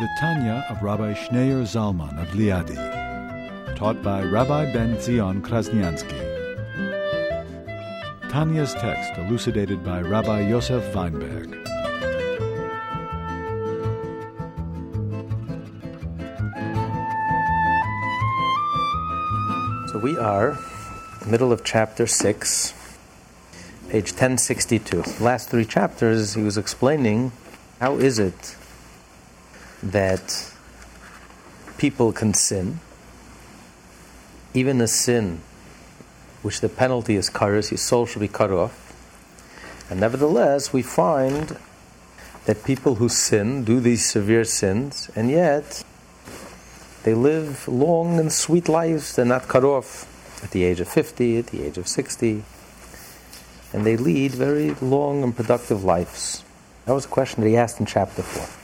The Tanya of Rabbi Schneur Zalman of Liadi, taught by Rabbi Ben Zion Krasniansky. Tanya's text elucidated by Rabbi Yosef Weinberg. So we are middle of chapter 6, page 1062. Last three chapters he was explaining how is it that people can sin, even a sin which the penalty is kares, his soul should be cut off. And nevertheless, we find that people who sin do these severe sins, and yet they live long and sweet lives. They're not cut off at the age of 50, at the age of 60. And they lead very long and productive lives. That was a question that he asked in chapter 4.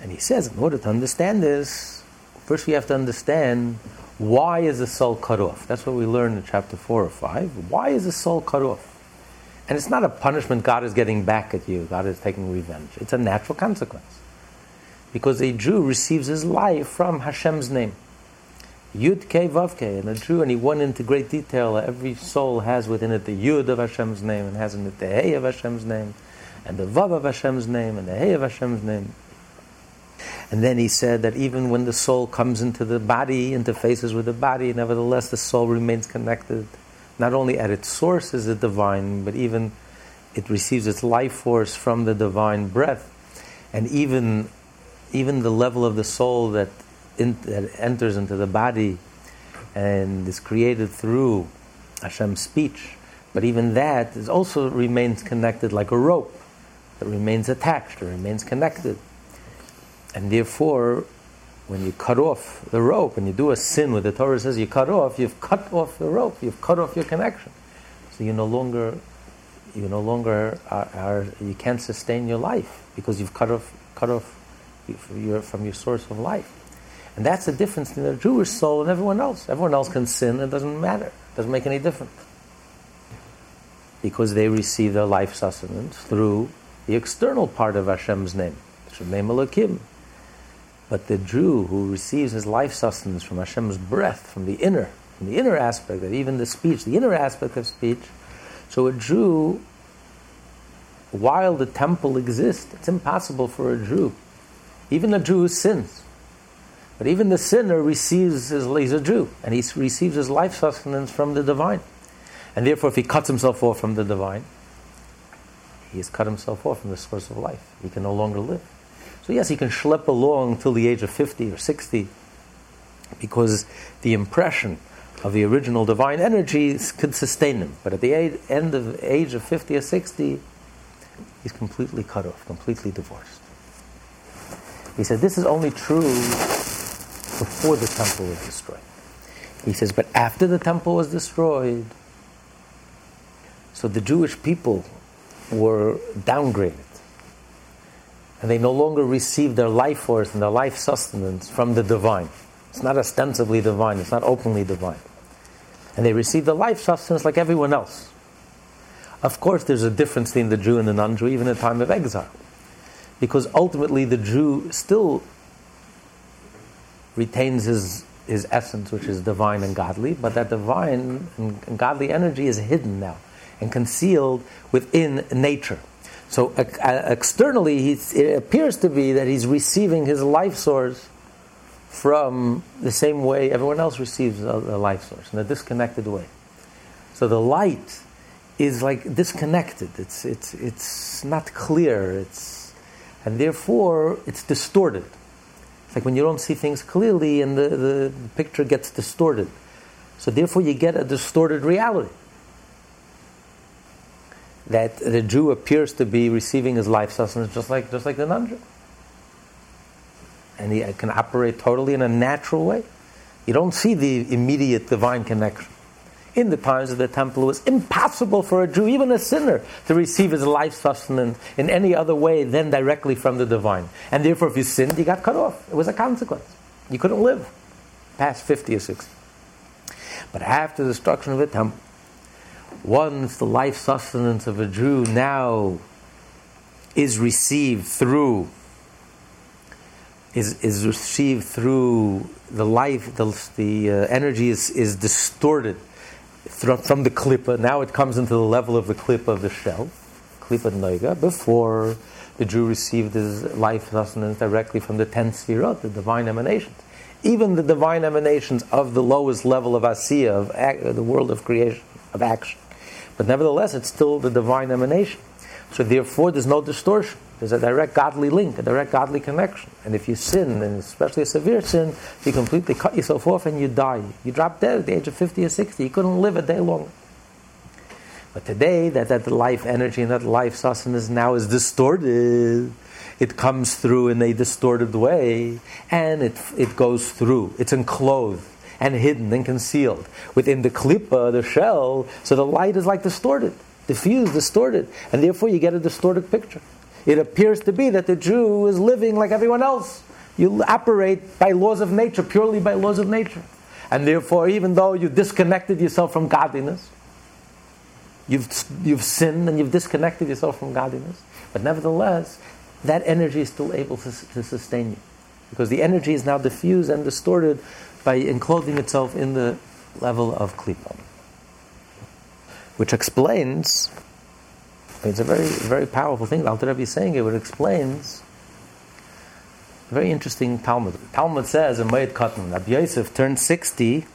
And he says, in order to understand this, first we have to understand why is the soul cut off? That's what we learn in chapter 4 or 5. Why is the soul cut off? And it's not a punishment God is getting back at you, God is taking revenge. It's a natural consequence because a Jew receives his life from Hashem's name. Yud Ke Vav Ke, and a Jew, and he went into great detail. Every soul has within it the Yud of Hashem's name, and has in it the Hey of Hashem's name, and the Vav of Hashem's name, and the Hey of Hashem's name. And then he said that even when the soul comes into the body, interfaces with the body, nevertheless the soul remains connected. Not only at its source is it divine, but even it receives its life force from the divine breath. And even even the level of the soul that, in, that enters into the body and is created through Hashem's speech, but even that is also remains connected like a rope. that remains attached, it remains connected. And therefore, when you cut off the rope, when you do a sin where the Torah says you cut off, you've cut off the rope, you've cut off your connection. So you no longer, you no longer are, are you can't sustain your life because you've cut off, cut off your, from your source of life. And that's the difference between the Jewish soul and everyone else. Everyone else can sin, it doesn't matter, it doesn't make any difference. Because they receive their life sustenance through the external part of Hashem's name, Shem Elohim. But the Jew who receives his life sustenance from Hashem's breath, from the inner, from the inner aspect of even the speech, the inner aspect of speech, so a Jew, while the temple exists, it's impossible for a Jew even a Jew who sins. But even the sinner receives his, he's a Jew, and he receives his life sustenance from the divine. And therefore, if he cuts himself off from the divine, he has cut himself off from the source of life. He can no longer live. So, yes, he can schlep along till the age of 50 or 60 because the impression of the original divine energy could sustain him. But at the end of age of 50 or 60, he's completely cut off, completely divorced. He says this is only true before the temple was destroyed. He says, but after the temple was destroyed, so the Jewish people were downgraded. And they no longer receive their life force and their life sustenance from the divine. It's not ostensibly divine, it's not openly divine. And they receive the life sustenance like everyone else. Of course, there's a difference between the Jew and the non Jew, even in the time of exile because ultimately the Jew still retains his, his essence, which is divine and godly, but that divine and, godly energy is hidden now and concealed within nature. So uh, externally, it appears to be that he's receiving his life source from the same way everyone else receives a life source, in a disconnected way. So the light is like disconnected. It's, it's, it's not clear. It's, and therefore it's distorted. It's like when you don't see things clearly and the, the picture gets distorted. So therefore you get a distorted reality. That the Jew appears to be receiving his life sustenance just like, just like the non-Jew. and he can operate totally in a natural way. You don't see the immediate divine connection. In the times of the temple, it was impossible for a Jew, even a sinner, to receive his life sustenance in any other way than directly from the divine. And therefore, if you sinned, you got cut off. It was a consequence. You couldn't live past 50 or 60. But after the destruction of the temple, once the life sustenance of a Jew now is received through is, is received through the life, the, the uh, energy is, is distorted from, from the klippa. Now it comes into the level of the klippa of the shell, klippa noiga, before the Jew received his life sustenance directly from the ten sfirot, the divine emanations. Even the divine emanations of the lowest level of asiya, of ac- the world of creation, of action. But nevertheless, it's still the divine emanation. So therefore, there's no distortion. There's a direct godly link, a direct godly connection. And if you sin, and especially a severe sin, you completely cut yourself off and you die. You drop dead at the age of 50 or 60. You couldn't live a day longer. But today, that, that life energy and that life sustenance now is distorted. It comes through in a distorted way, and it, it goes through. It's enclosed and hidden and concealed within the klippa, the shell, so the light is like distorted, diffused, distorted, and therefore you get a distorted picture. It appears to be that the Jew is living like everyone else. You operate by laws of nature, purely by laws of nature. And therefore, even though you disconnected yourself from godliness, you've, you've sinned and you've disconnected yourself from godliness, but nevertheless, that energy is still able to, to sustain you. Because the energy is now diffused and distorted by enclosing itself in the level of klipa. Which explains it's a very, very powerful thing. Alter Rebbe is saying it, it explains a very interesting Talmud. Talmud says in Moed Katan, Rabbi Yosef turned 60,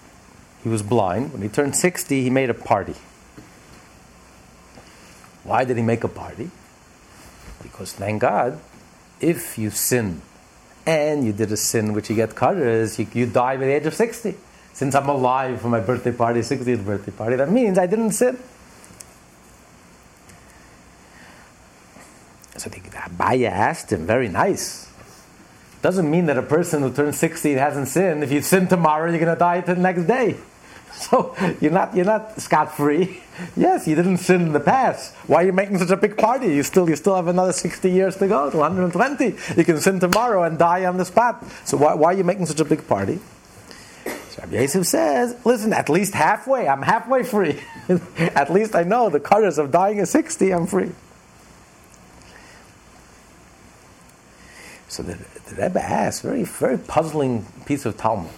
he was blind. When he turned 60, he made a party. Why did he make a party? Because thank God, if you sin and you did a sin which you get cutters, you, you die by the age of 60. Since I'm alive for my birthday party, 60th birthday party, that means I didn't sin. So the Abaye asked him, very nice. Doesn't mean that a person who turns 60 hasn't sinned. If you sin tomorrow, you're going to die the next day. So you're not, you're not scot free. Yes, you didn't sin in the past. Why are you making such a big party? You still, you still have another 60 years to go, to 120. You can sin tomorrow and die on the spot. So why, why are you making such a big party? So Rabbi Yosef says, listen, at least halfway, I'm halfway free. at least I know the colors of dying at 60, I'm free. So the, the Rebbe asks, very, very puzzling piece of Talmud.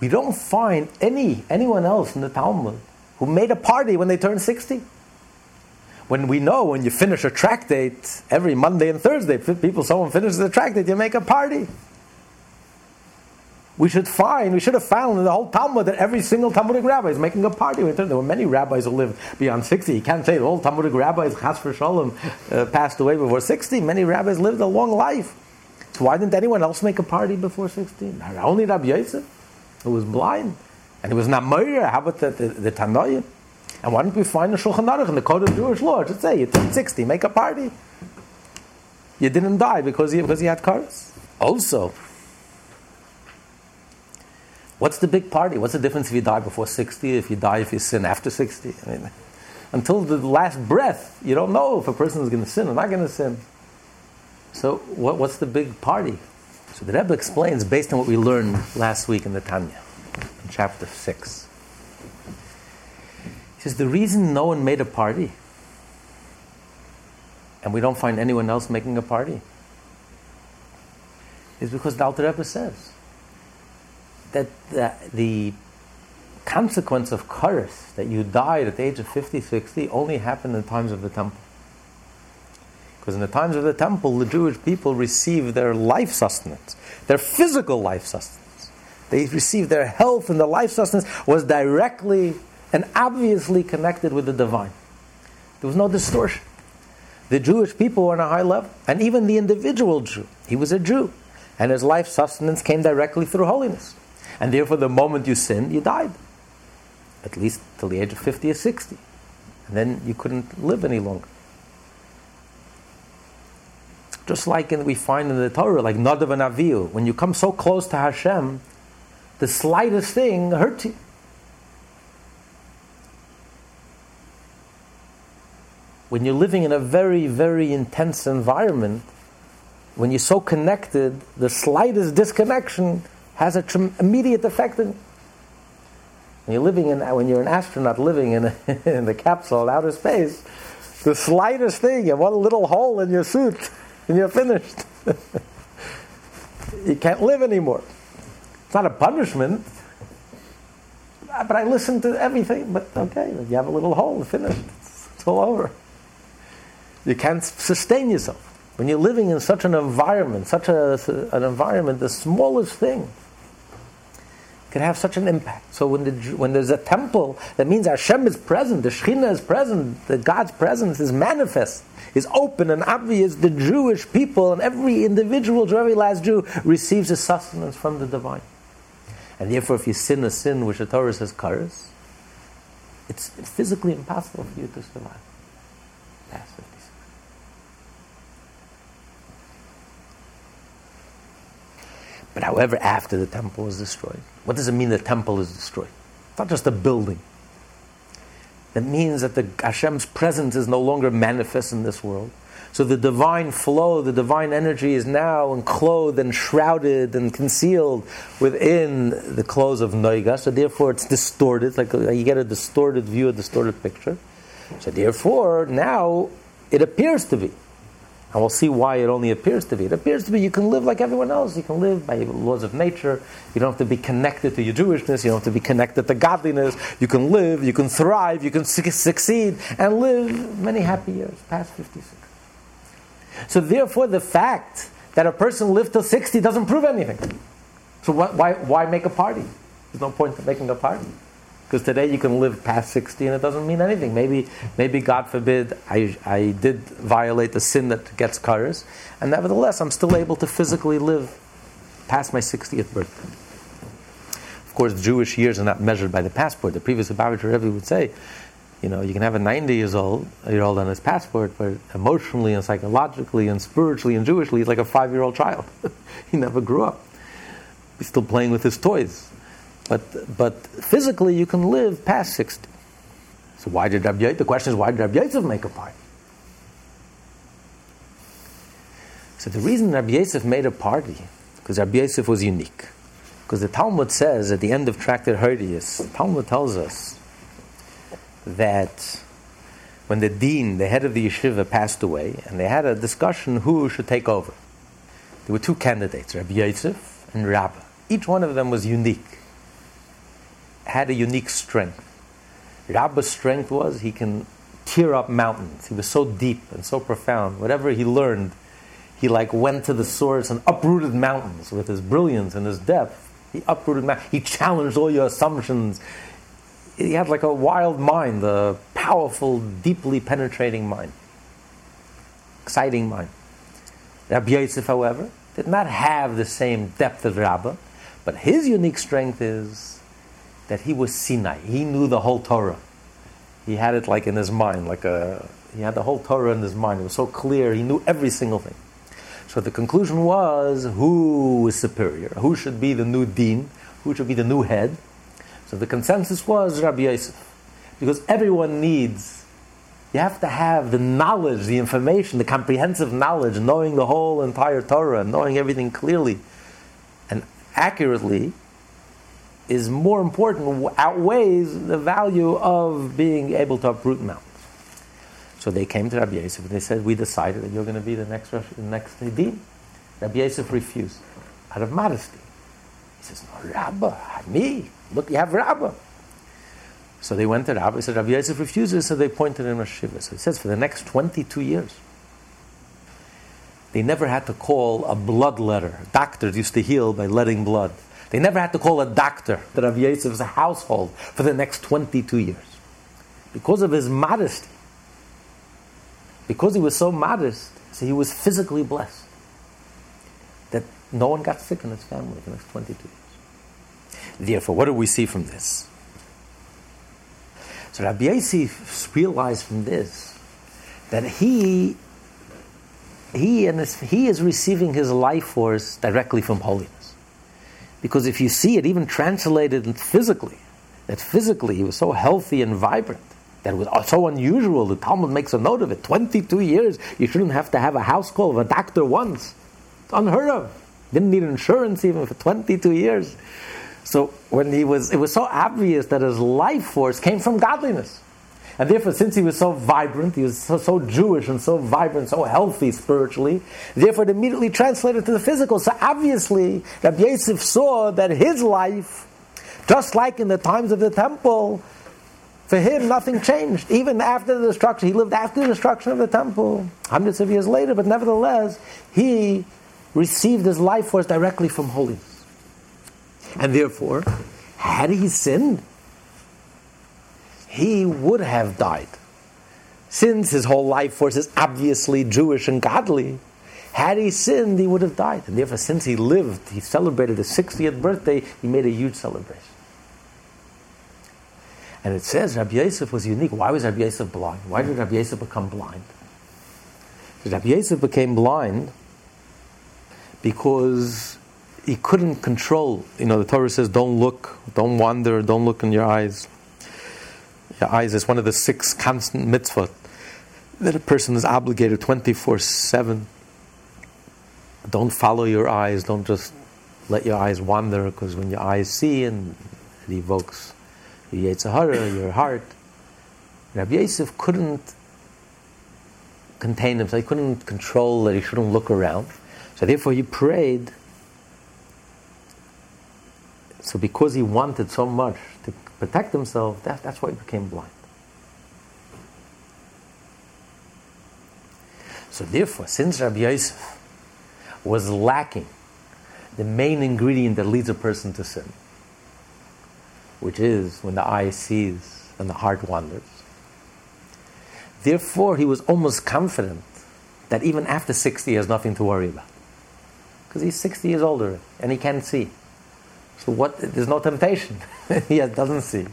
We don't find any anyone else in the Talmud who made a party when they turned 60. When we know when you finish a tractate every Monday and Thursday, people, someone finishes a tractate, you make a party. We should find, we should have found in the whole Talmud that every single Talmudic rabbi is making a party. There were many rabbis who lived beyond 60. You can't say the whole Talmudic rabbis, Chas Shalom, uh, passed away before 60. Many rabbis lived a long life. So why didn't anyone else make a party before 60? Only Rabbi Yosef, who was blind. And he was not Moira. How about the, the, the? And why don't we find the Shulchan Aruch in the Code of Jewish Law? It should say, you turned 60, make a party. You didn't die because you, because you had kares. Also, what's the big party? What's the difference if you die before 60, if you die if you sin after 60? I mean, until the last breath, you don't know if a person is going to sin or not going to sin. So, what, what's the big party? So, the Rebbe explains based on what we learned last week in the Tanya, in chapter 6. He says, The reason no one made a party, and we don't find anyone else making a party, is because the Alter Rebbe says that the, the consequence of curse that you died at the age of 50, 60 only happened in times of the temple. Because in the times of the temple, the Jewish people received their life sustenance, their physical life sustenance. They received their health, and the life sustenance was directly and obviously connected with the divine. There was no distortion. The Jewish people were on a high level, and even the individual Jew, he was a Jew, and his life sustenance came directly through holiness. And therefore, the moment you sinned, you died. At least till the age of 50 or 60. And then you couldn't live any longer. Just like in, we find in the Torah, like Nadav and Avihu, when you come so close to Hashem, the slightest thing hurts you. When you're living in a very, very intense environment, when you're so connected, the slightest disconnection has an immediate effect in. When you're living in, when you're an astronaut living in, a, in the capsule in outer space, the slightest thing, have one little hole in your suit, and you're finished. you can't live anymore. It's not a punishment, ah, but I listen to everything. But okay, you have a little hole, finished. It's, it's all over. You can't sustain yourself when you're living in such an environment, such a, an environment. The smallest thing can have such an impact. So when, the, when there's a temple, that means our Hashem is present, the Shekhinah is present, the God's presence is manifest, is open and obvious. The Jewish people and every individual, every last Jew, receives a sustenance from the divine. And therefore, if you sin a sin which the Torah says kares, it's physically impossible for you to survive. Past 56. But however, after the temple was destroyed, what does it mean the temple is destroyed? It's not just a building. It means that the Hashem's presence is no longer manifest in this world. So the divine flow, the divine energy is now enclosed and shrouded and concealed within the clothes of Noiga. So therefore it's distorted, like uh, you get a distorted view, a distorted picture. So therefore now it appears to be. And we'll see why it only appears to be. It appears to be you can live like everyone else. You can live by the laws of nature. You don't have to be connected to your Jewishness. You don't have to be connected to godliness. You can live, you can thrive, you can su- succeed, and live many happy years, past 56. So therefore, the fact that a person lived till 60 doesn't prove anything. So why, why make a party? There's no point in making a party. Because today you can live past 60 and it doesn't mean anything. Maybe, maybe God forbid, I, I did violate the sin that gets kares, and nevertheless, I'm still able to physically live past my 60th birthday. Of course, Jewish years are not measured by the passport. The previous Lubavitcher Rebbe would say, you know, you can have a 90 years old year old on his passport, but emotionally and psychologically and spiritually and Jewishly, he's like a five year old child. he never grew up. He's still playing with his toys. But, but physically, you can live past 60. So why did Rabbi The question is, why did Rabbi Yosef make a party? So the reason Rabbi Yosef made a party, because Rabbi Yosef was unique. Because the Talmud says at the end of Tractate Horayos, Talmud tells us that when the dean, the head of the yeshiva, passed away, and they had a discussion who should take over. There were two candidates, Rabbi Yosef and Rabbah. Each one of them was unique had a unique strength. Rabba's strength was he can tear up mountains. He was so deep and so profound. Whatever he learned, he like went to the source and uprooted mountains with his brilliance and his depth. He uprooted mountains. He challenged all your assumptions. He had like a wild mind, a powerful, deeply penetrating mind, exciting mind. Rabbi Yosef, however, did not have the same depth of Rabbah, but his unique strength is that he was Sinai. He knew the whole Torah. He had it like in his mind, like a he had the whole Torah in his mind. It was so clear. He knew every single thing. So the conclusion was who is superior? Who should be the new dean? Who should be the new head? So the consensus was Rabbi Yosef. Because everyone needs, you have to have the knowledge, the information, the comprehensive knowledge, knowing the whole entire Torah, knowing everything clearly and accurately is more important, outweighs the value of being able to uproot mountains. So they came to Rabbi Yosef and they said, "We decided that you're going to be the next the next Nadim." Rabbi Yosef refused out of modesty. He says, "No, Rabbi, me. Look, you have Rabbah." So they went to Rabbah. He said, "Rabbi Yosef refuses." So they pointed him a shiva. So he says, for the next 22 years, they never had to call a blood letter. Doctors used to heal by letting blood. They never had to call a doctor to Rav Yosef's household for the next 22 years. Because of his modesty. Because he was so modest, so he was physically blessed. That no one got sick in his family for the next 22 years. Therefore, what do we see from this? So Rabbi Yosef realized from this that he he and his, he is receiving his life force directly from holiness. Because if you see it, even translated physically, that physically he was so healthy and vibrant that was so unusual. The Talmud makes a note of it. 22 years, you shouldn't have to have a house call of a doctor once. It's unheard of. Didn't need insurance even for 22 years. So when he was, it was so obvious that his life force came from godliness. And therefore, since he was so vibrant, he was so, so, Jewish and so vibrant, so healthy spiritually, therefore it immediately translated to the physical. So obviously, Rabbi Yosef saw that his life, just like in the times of the temple, for him nothing changed. Even after the destruction, he lived after the destruction of the temple, hundreds of years later, but nevertheless, he received his life force directly from holiness. And therefore, had he sinned, he would have died. Since his whole life force is obviously Jewish and godly, had he sinned, he would have died. And therefore, since he lived, he celebrated his 60th birthday, he made a huge celebration. And it says Rabbi Yosef was unique. Why was Rabbi Yosef blind? Why did Rabbi Yosef become blind? Because Rabbi Yosef became blind because he couldn't control. You know, the Torah says, don't look, don't wander, don't look in your eyes your eyes is one of the six constant mitzvot that a person is obligated 24 7. Don't follow your eyes, don't just let your eyes wander, because when your eyes see and it evokes your Yetzirah, your heart. Rabbi Yosef couldn't contain himself, he couldn't control that he shouldn't look around. So therefore he prayed. So because he wanted so much to protect himself, that, that's why he became blind. So therefore, since Rabbi Yosef was lacking the main ingredient that leads a person to sin, which is when the eye sees and the heart wanders, therefore he was almost confident that even after 60 he has nothing to worry about. Because he's 60 years older and he can't see. So what? There's no temptation. he doesn't see.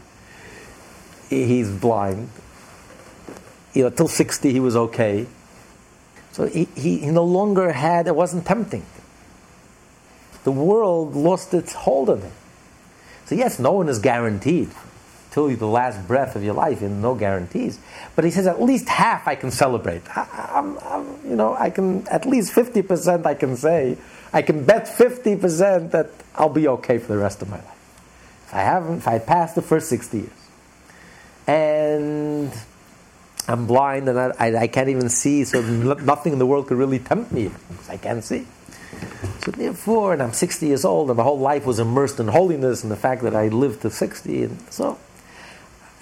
He's blind. You know, till 60 he was okay. So he, he, he no longer had, it wasn't tempting. The world lost its hold on him. So yes, no one is guaranteed till the last breath of your life, and no guarantees. But he says at least half I can celebrate. I, I'm, you know, I can at least fifty percent I can say I can bet 50% that I'll be okay for the rest of my life. If I haven't, if I pass the first 60 years. And I'm blind and I, I, I can't even see, so nothing in the world could really tempt me because I can't see. So therefore, and I'm 60 years old, and my whole life was immersed in holiness and the fact that I lived to 60, and so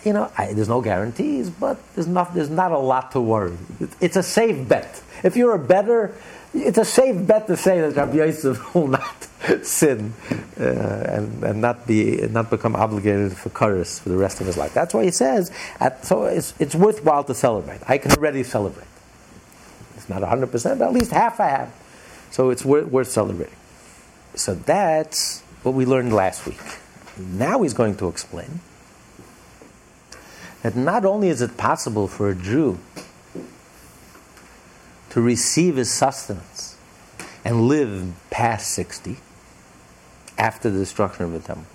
you know, I, there's no guarantees, but there's not there's not a lot to worry. It's a safe bet. If you're a better, it's a safe bet to say that Rabbi Yosef will not sin uh, and, and not be not become obligated for kares for the rest of his life. That's why he says. At, so it's, it's worthwhile to celebrate. I can already celebrate. It's not hundred percent, but at least half I have. So it's worth, worth celebrating. So that's what we learned last week. Now he's going to explain that not only is it possible for a Jew to receive his sustenance and live past 60 after the destruction of the temple.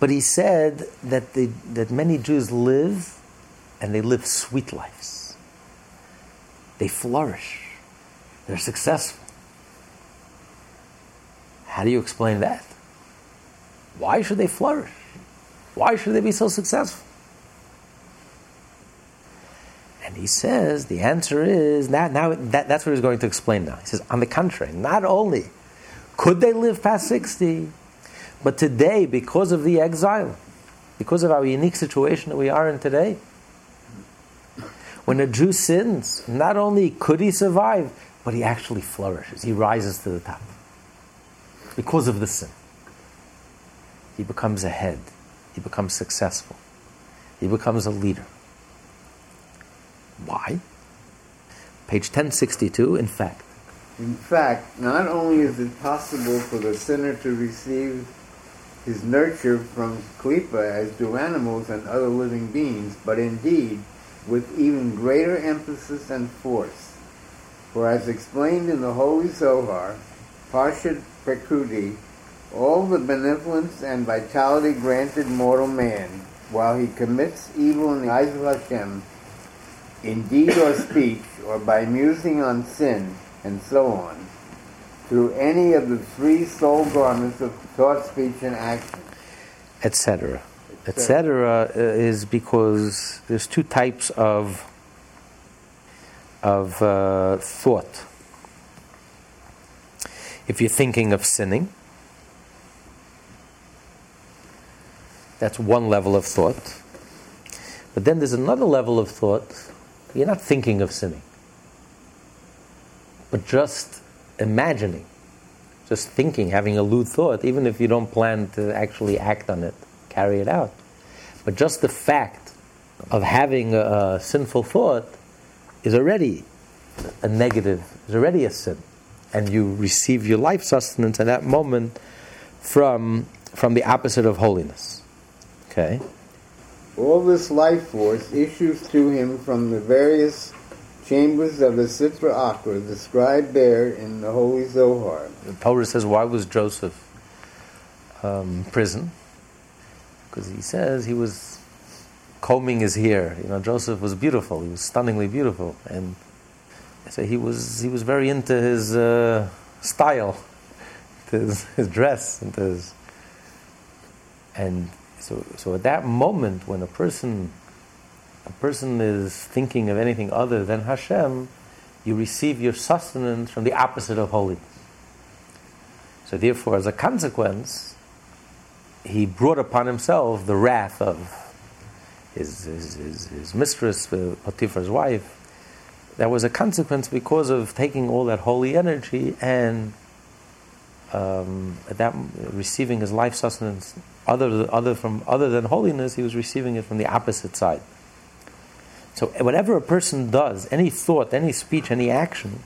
But he said that, that many Jews live and they live sweet lives. They flourish. They're successful. How do you explain that? Why should they flourish? Why should they be so successful? And he says the answer is now, now that, that's what he's going to explain now. He says, on the contrary, not only could they live past 60, but today, because of the exile, because of our unique situation that we are in today, when a Jew sins, not only could he survive, but he actually flourishes. He rises to the top because of the sin. He becomes a head. He becomes successful. He becomes a leader. Why? Page 1062, in fact. In fact, not only is it possible for the sinner to receive his nurture from klipa as do animals and other living beings, but indeed with even greater emphasis and force. For as explained in the Holy Zohar, Parshat Pekudei, all the benevolence and vitality granted mortal man, while he commits evil in the eyes of Hashem, in deed or speech, or by musing on sin, and so on, through any of the three soul garments of thought, speech, and action, etc. etc. is because there's two types of of uh, thought. If you're thinking of sinning, that's one level of thought. But then there's another level of thought. You're not thinking of sinning, but just imagining, just thinking, having a lewd thought, even if you don't plan to actually act on it, carry it out. But just the fact of having a, a sinful thought is already a negative, is already a sin. And you receive your life sustenance at that moment from, from the opposite of holiness. Okay? All this life force issues to him from the various chambers of the Sitra Achra described there in the Holy Zohar. The Torah says, why was Joseph um, prison? Because he says he was combing his hair. You know, Joseph was beautiful. He was stunningly beautiful, and so he was he was very into his uh, style, his, his dress, into his, and so so at that moment when a person a person is thinking of anything other than Hashem, you receive your sustenance from the opposite of holiness. So therefore, as a consequence, he brought upon himself the wrath of his, his, his, his mistress, uh, Potiphar's wife. That was a consequence because of taking all that holy energy and um, that receiving his life sustenance other, other, from, other than holiness, he was receiving it from the opposite side. So, whatever a person does, any thought, any speech, any action,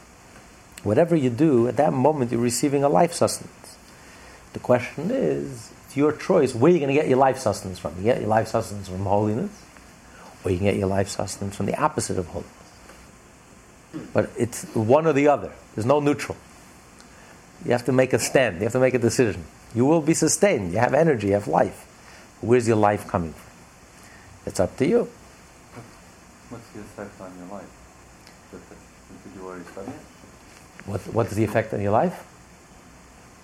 whatever you do, at that moment you're receiving a life sustenance. The question is, it's your choice. Where are you going to get your life sustenance from? You get your life sustenance from holiness, or you can get your life sustenance from the opposite of holiness. But it's one or the other. There's no neutral. You have to make a stand. You have to make a decision. You will be sustained. You have energy. You have life. Where's your life coming from? It's up to you. What's the effect on your life? Did you already study it? What, what's the effect on your life?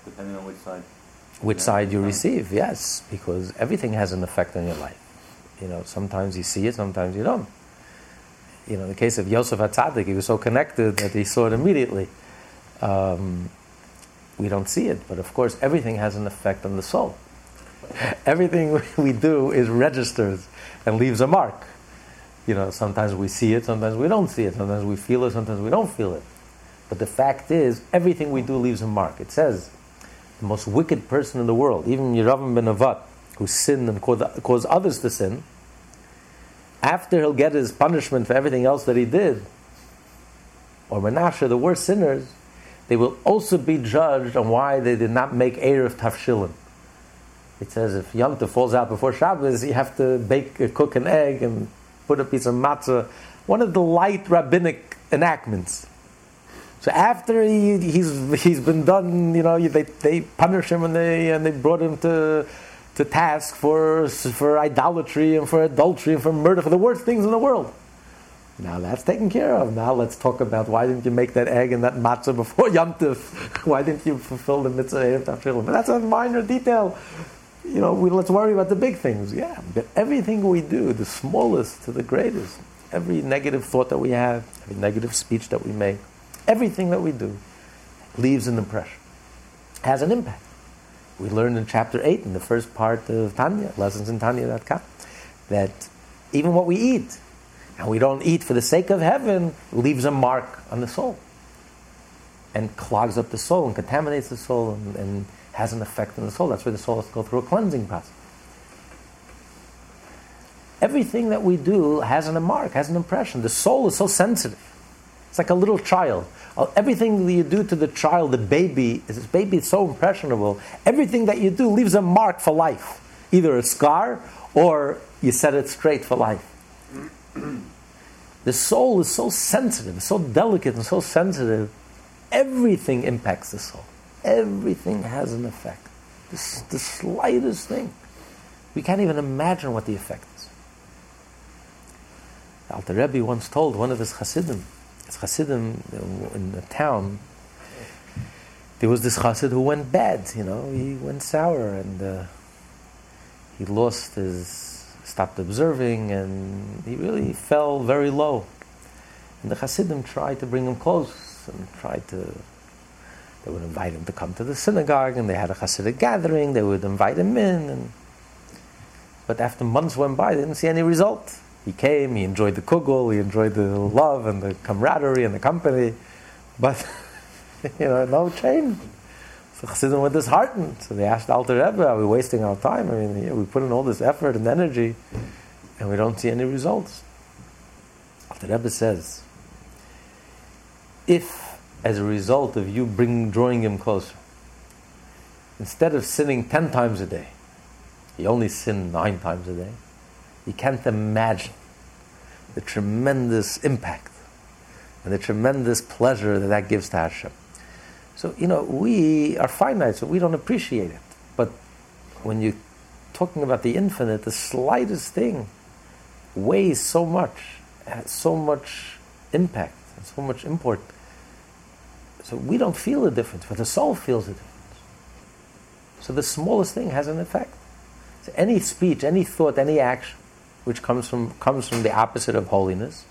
Depending on which side. Which side you receive, yes, because everything has an effect on your life. You know, sometimes you see it, sometimes you don't. You know, in the case of Yosef Hatzadik, he was so connected that he saw it immediately. Um, we don't see it, but of course, everything has an effect on the soul. Everything we do is registers and leaves a mark. You know, sometimes we see it, sometimes we don't see it, sometimes we feel it, sometimes we don't feel it. But the fact is, everything we do leaves a mark. It says, the most wicked person in the world, even Yeravam ben Nevat, who sinned and caused others to sin, after he'll get his punishment for everything else that he did, or Menashe, the worst sinners, they will also be judged on why they did not make Eruv Tavshilin. It says if Yom Tov falls out before Shabbos, you have to bake, uh, cook an egg and put a piece of matzah. One of the light rabbinic enactments. So after he, he's, he's been done, you know, they, they punish him and they, and they brought him to, to task for, for idolatry and for adultery and for murder, for the worst things in the world. Now that's taken care of. Now let's talk about why didn't you make that egg and that matzah before Yom Tov? Why didn't you fulfill the mitzvah of Tavshilin? But that's a minor detail. You know, we, let's worry about the big things. Yeah, but everything we do, the smallest to the greatest, every negative thought that we have, every negative speech that we make, everything that we do leaves an impression, has an impact. We learned in chapter 8, in the first part of Tanya, lessons in Tanya.com, that even what we eat, and we don't eat for the sake of heaven, leaves a mark on the soul and clogs up the soul and contaminates the soul and, and has an effect on the soul. That's why the soul has to go through a cleansing process. Everything that we do has an, a mark, has an impression. The soul is so sensitive. It's like a little child. Uh, Everything that you do to the child, the baby, this baby is so impressionable. Everything that you do leaves a mark for life, either a scar or you set it straight for life. The soul is so sensitive, so delicate, and so sensitive. Everything impacts the soul. Everything has an effect. The, the slightest thing. We can't even imagine what the effect is. The Alter Rebbe once told one of his Hasidim, his Hasidim in the town, there was this Hasid who went bad, you know, he went sour and uh, he lost his, stopped observing and he really fell very low. And the Hasidim tried to bring him close and tried to they would invite him to come to the synagogue, and they had a Hasidic gathering. They would invite him in, and but after months went by, they didn't see any result. He came, he enjoyed the kugel, he enjoyed the love and the camaraderie and the company, but you know, no change. So Chassidim were disheartened. So they asked Alter Rebbe, "Are we wasting our time? I mean, yeah, we put in all this effort and energy, and we don't see any results." Alter Rebbe says, "If as a result of you bringing, drawing him closer. Instead of sinning 10 times a day, he only sinned nine times a day. You can't imagine the tremendous impact and the tremendous pleasure that that gives to Hashem. So, you know, we are finite, so we don't appreciate it. But when you're talking about the infinite, the slightest thing weighs so much, has so much impact, and so much import so we don't feel the difference, but the soul feels the difference. So the smallest thing has an effect. So any speech, any thought, any action which comes from, comes from the opposite of holiness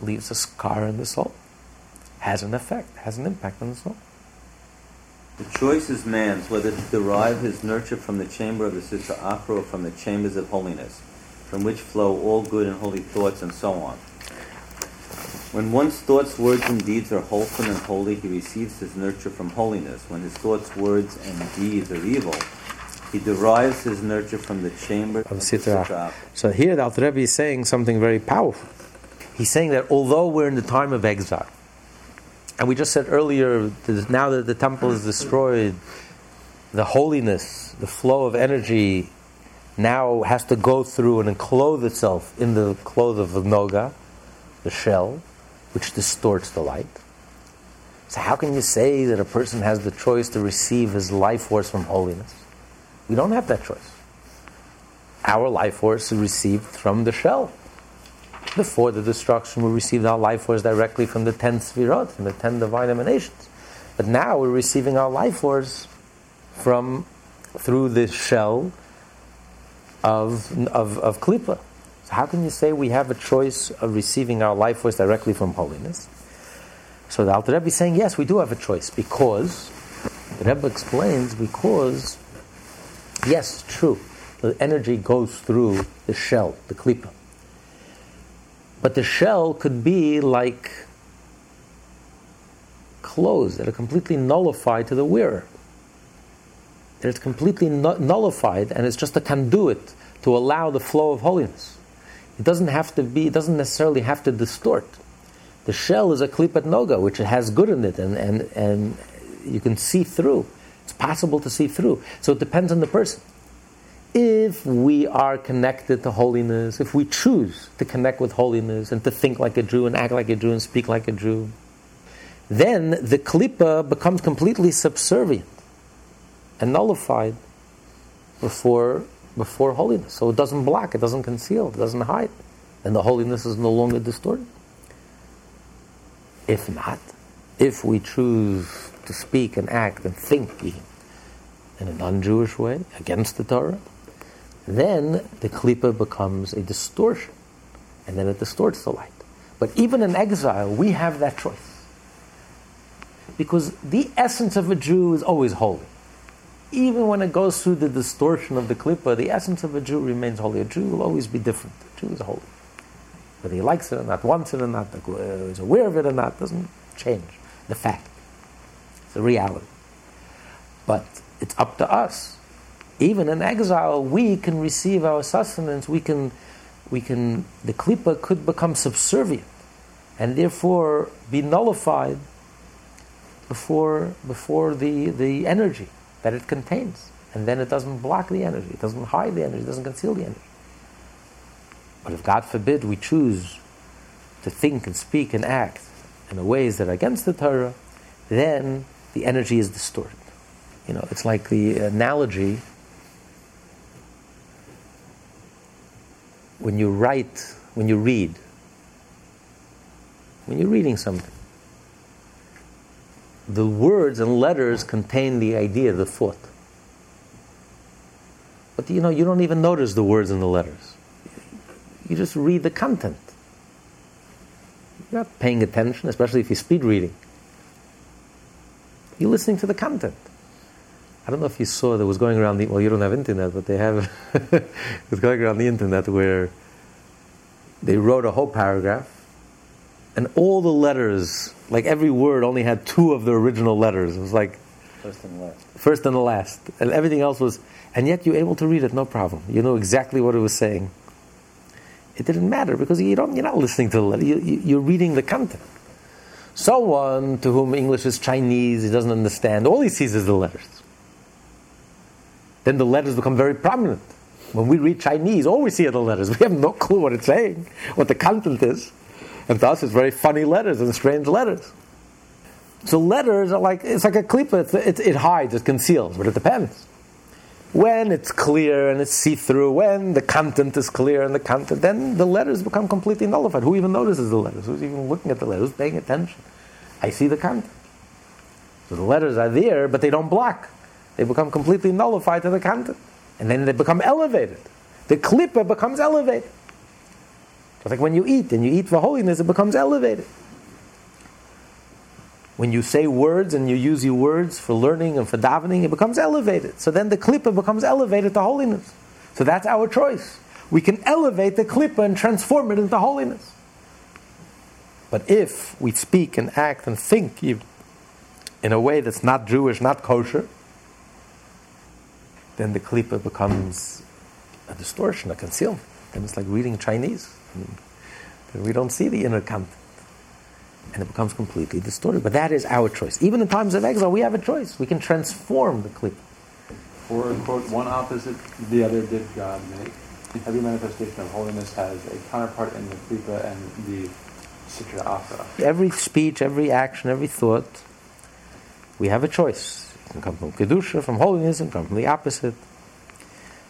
leaves a scar in the soul, has an effect, has an impact on the soul. The choice is man's whether to derive his nurture from the chamber of the Sitra Achra or from the chambers of holiness, from which flow all good and holy thoughts and so on. When one's thoughts, words, and deeds are wholesome and holy, he receives his nurture from holiness. When his thoughts, words, and deeds are evil, he derives his nurture from the chamber of, the Sitra. So here the Alter Rebbe is saying something very powerful. He's saying that although we're in the time of exile, and we just said earlier, now that the temple is destroyed, the holiness, the flow of energy now has to go through and enclose itself in the cloth of the Noga, the shell which distorts the light. So, how can you say that a person has the choice to receive his life force from holiness? We don't have that choice. Our life force is received from the shell. Before the destruction, we received our life force directly from the ten sfirot, from the ten divine emanations. But now we're receiving our life force from through the shell of, of, of Klippa. So how can you say we have a choice of receiving our life force directly from holiness? So the Alter Rebbe is saying, yes, we do have a choice because, the Rebbe explains, because, yes, true, the energy goes through the shell, the klipa. But the shell could be like clothes that are completely nullified to the wearer. That it's completely nullified and it's just a conduit to allow the flow of holiness. It doesn't have to be, it doesn't necessarily have to distort. The shell is a klipat noga, which has good in it, and, and, and you can see through. It's possible to see through. So it depends on the person. If we are connected to holiness, if we choose to connect with holiness and to think like a Jew and act like a Jew and speak like a Jew, then the klipa becomes completely subservient and nullified before before holiness. So it doesn't block, it doesn't conceal, it doesn't hide. And the holiness is no longer distorted. If not, if we choose to speak and act and think in a non Jewish way against the Torah, then the klipa becomes a distortion. And then it distorts the light. But even in exile, we have that choice. Because the essence of a Jew is always holy even when it goes through the distortion of the klippa, the essence of a Jew remains holy. A Jew will always be different. A Jew is holy. Whether he likes it or not, wants it or not, uh, is aware of it or not, doesn't change the fact. It's a reality. But it's up to us. Even in exile, we can receive our sustenance. We can, we can. The klippa could become subservient, and therefore be nullified before before the the energy that it contains. And then it doesn't block the energy, it doesn't hide the energy, it doesn't conceal the energy. But if God forbid we choose to think and speak and act in ways that are against the Torah, then the energy is distorted. You know, it's like the analogy when you write, when you read, when you're reading something, the words and letters contain the idea, the thought. But you know, you don't even notice the words and the letters. You just read the content. You're not paying attention, especially if you're speed reading. You're listening to the content. I don't know if you saw that was going around the well, you don't have internet, but they have it's going around the internet where they wrote a whole paragraph, and all the letters, like every word, only had two of the original letters. It was like First and last. first and the last, and everything else was, and yet you're able to read it, no problem. You know exactly what it was saying. It didn't matter because you don't, you're not listening to the letter, you, you, you're reading the content. Someone to whom English is Chinese, he doesn't understand, all he sees is the letters. Then the letters become very prominent. When we read Chinese, all we see are the letters. We have no clue what it's saying, what the content is. And to us, it's very funny letters and strange letters. So letters are like it's like a. It's, it, it hides, it conceals, but it depends. When it's clear and it's see-through, when the content is clear and the content, then the letters become completely nullified. Who even notices the letters? Who's even looking at the letters? Who's paying attention? I see the content. So the letters are there, but they don't block. They become completely nullified to the content, and then they become elevated. The klipa becomes elevated. Just like when you eat and you eat for holiness, it becomes elevated. When you say words and you use your words for learning and for davening, it becomes elevated. So then the klippa becomes elevated to holiness. So that's our choice. We can elevate the klippa and transform it into holiness. But if we speak and act and think in a way that's not Jewish, not kosher, then the klippa becomes a distortion, a concealment. Then it's like reading Chinese. I mean, then we don't see the inner content and it becomes completely distorted. But that is our choice. Even in times of exile, we have a choice. We can transform the klippa. Or, quote, one opposite the other did God make. Every manifestation of holiness has a counterpart in the Klipa and the Sitra Akra. Every speech, every action, every thought, we have a choice. It can come from kedusha, from holiness, and come from the opposite.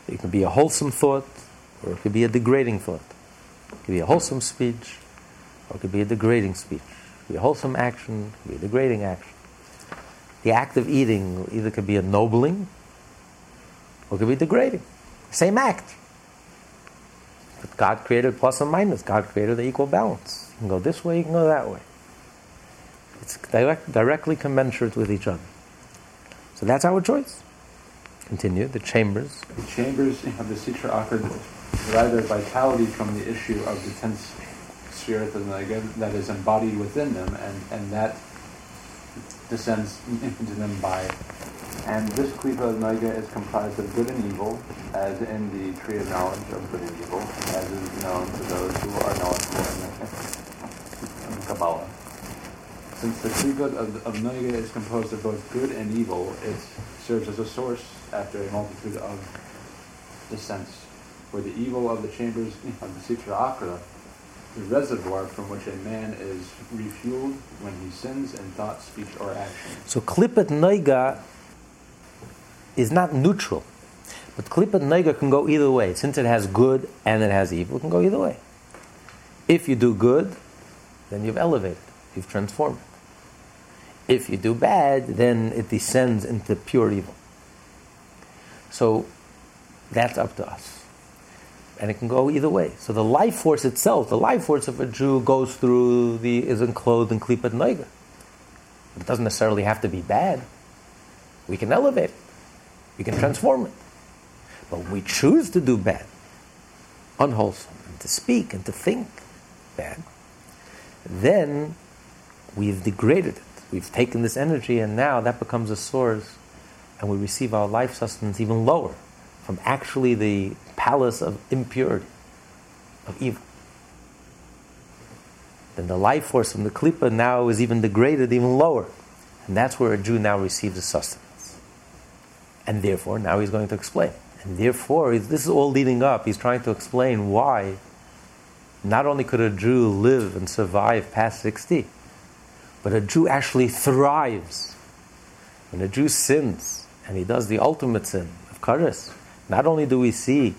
It can be a wholesome thought, or it could be a degrading thought. It could be a wholesome speech, or it could be a degrading speech. It could be a wholesome action, it could be a degrading action. The act of eating either could be ennobling, or it could be degrading. Same act. But God created plus and minus. God created the equal balance. You can go this way, you can go that way. It's direct, directly commensurate with each other. So that's our choice. Continue. The chambers. The chambers of the Sitra Akra derive their vitality from the issue of the tense spirit that is embodied within them, and, and that descends into them by. And this Klipa of Noga is comprised of good and evil, as in the tree of knowledge of good and evil, as is known to those who are knowledgeable in in the Kabbalah. Since the Klipa of, of Noga is composed of both good and evil, it serves as a source after a multitude of descents, where the evil of the chambers of the Sitra Akra the reservoir from which a man is refueled when he sins in thought, speech, or action. So Klipat Noiga is not neutral. But Klipat Noiga can go either way. Since it has good and it has evil, it can go either way. If you do good, then you've elevated, you've transformed. If you do bad, then it descends into pure evil. So that's up to us and it can go either way. So the life force itself, the life force of a Jew, goes through the is enclosed in klipat noiga. It doesn't necessarily have to be bad. We can elevate it. We can transform it. But when we choose to do bad, unwholesome, and to speak and to think bad, then we've degraded it. We've taken this energy, and now that becomes a source, and we receive our life sustenance even lower from actually the palace of impurity, of evil. Then the life force from the klipa now is even degraded even lower. And that's where a Jew now receives a sustenance. And therefore, now he's going to explain. And therefore, this is all leading up. He's trying to explain why not only could a Jew live and survive past 60, but a Jew actually thrives. When a Jew sins, and he does the ultimate sin of kares, not only do we see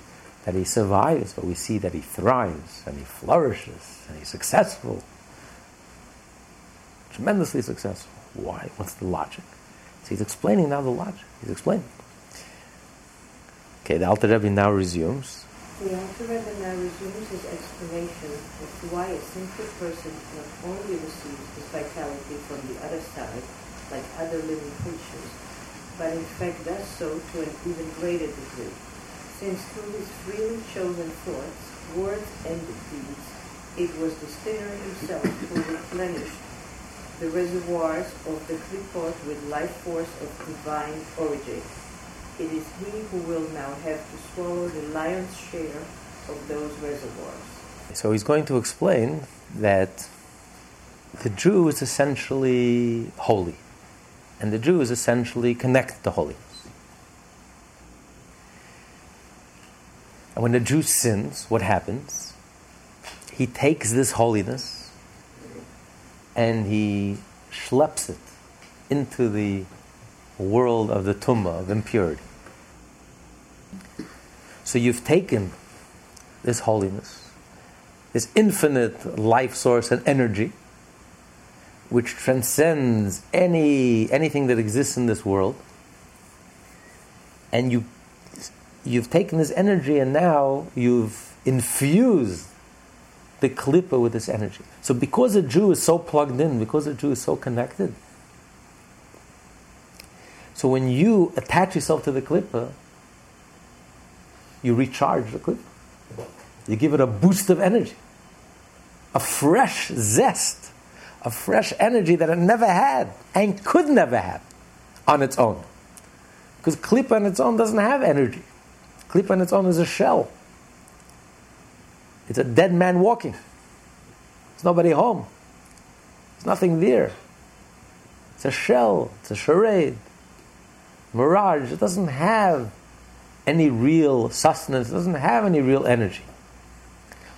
that he survives, but we see that he thrives and he flourishes and he's successful. Tremendously successful. Why? What's the logic? So he's explaining now the logic. He's explaining. Okay, the Alter Rebbe now resumes. The Rebbe now resumes his explanation. As to why a sinful person not only receives his vitality from the other side, like other living creatures, but in fact does so to an even greater degree, since through his freely chosen thoughts, words, and deeds, it was the sinner himself who replenished the reservoirs of the Klipot with life force of divine origin it is he who will now have to swallow the lion's share of those reservoirs. So he's going to explain that the Jew is essentially holy, and the Jew is essentially connected to holiness. And when the Jew sins, what happens? He takes this holiness and he schleps it into the world of the tumma, of impurity. So you've taken this holiness, this infinite life source and energy, which transcends any anything that exists in this world, and you you've taken this energy and now you've infused the klippa with this energy. So because a Jew is so plugged in, because a Jew is so connected, so when you attach yourself to the klippa, you recharge the klippa. You give it a boost of energy, a fresh zest, a fresh energy that it never had and could never have on its own. Because klippa on its own doesn't have energy. Klippa on its own is a shell. It's a dead man walking. There's nobody home. There's nothing there. It's a shell. It's a charade mirage. It doesn't have any real sustenance. It doesn't have any real energy.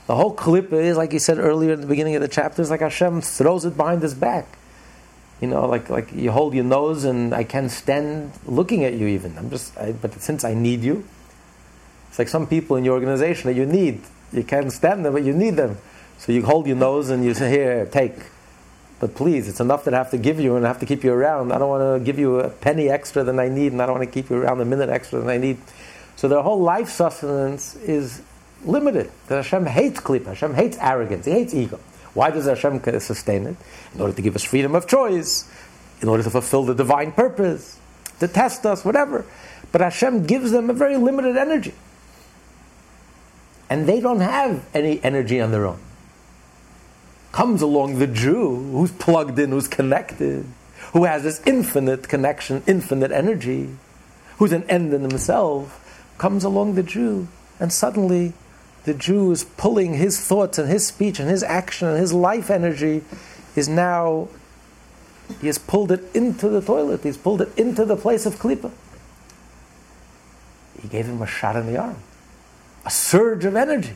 The whole clip is, like you said earlier in the beginning of the chapter, is like Hashem throws it behind his back. You know, like like you hold your nose and I can't stand looking at you even. I'm just, I, but since I need you, it's like some people in your organization that you need. You can't stand them, but you need them. So you hold your nose and you say, here, take. But please, it's enough that I have to give you and I have to keep you around. I don't want to give you a penny extra than I need, and I don't want to keep you around a minute extra than I need. So their whole life sustenance is limited. That Hashem hates klippa. Hashem hates arrogance. He hates ego. Why does Hashem sustain it? In order to give us freedom of choice, in order to fulfill the divine purpose, to test us, whatever. But Hashem gives them a very limited energy. And they don't have any energy on their own comes along the Jew who's plugged in, who's connected, who has this infinite connection, infinite energy, who's an end in himself, comes along the Jew, and suddenly the Jew is pulling his thoughts and his speech and his action and his life energy is now, he has pulled it into the toilet, he's pulled it into the place of Klippa. He gave him a shot in the arm, a surge of energy.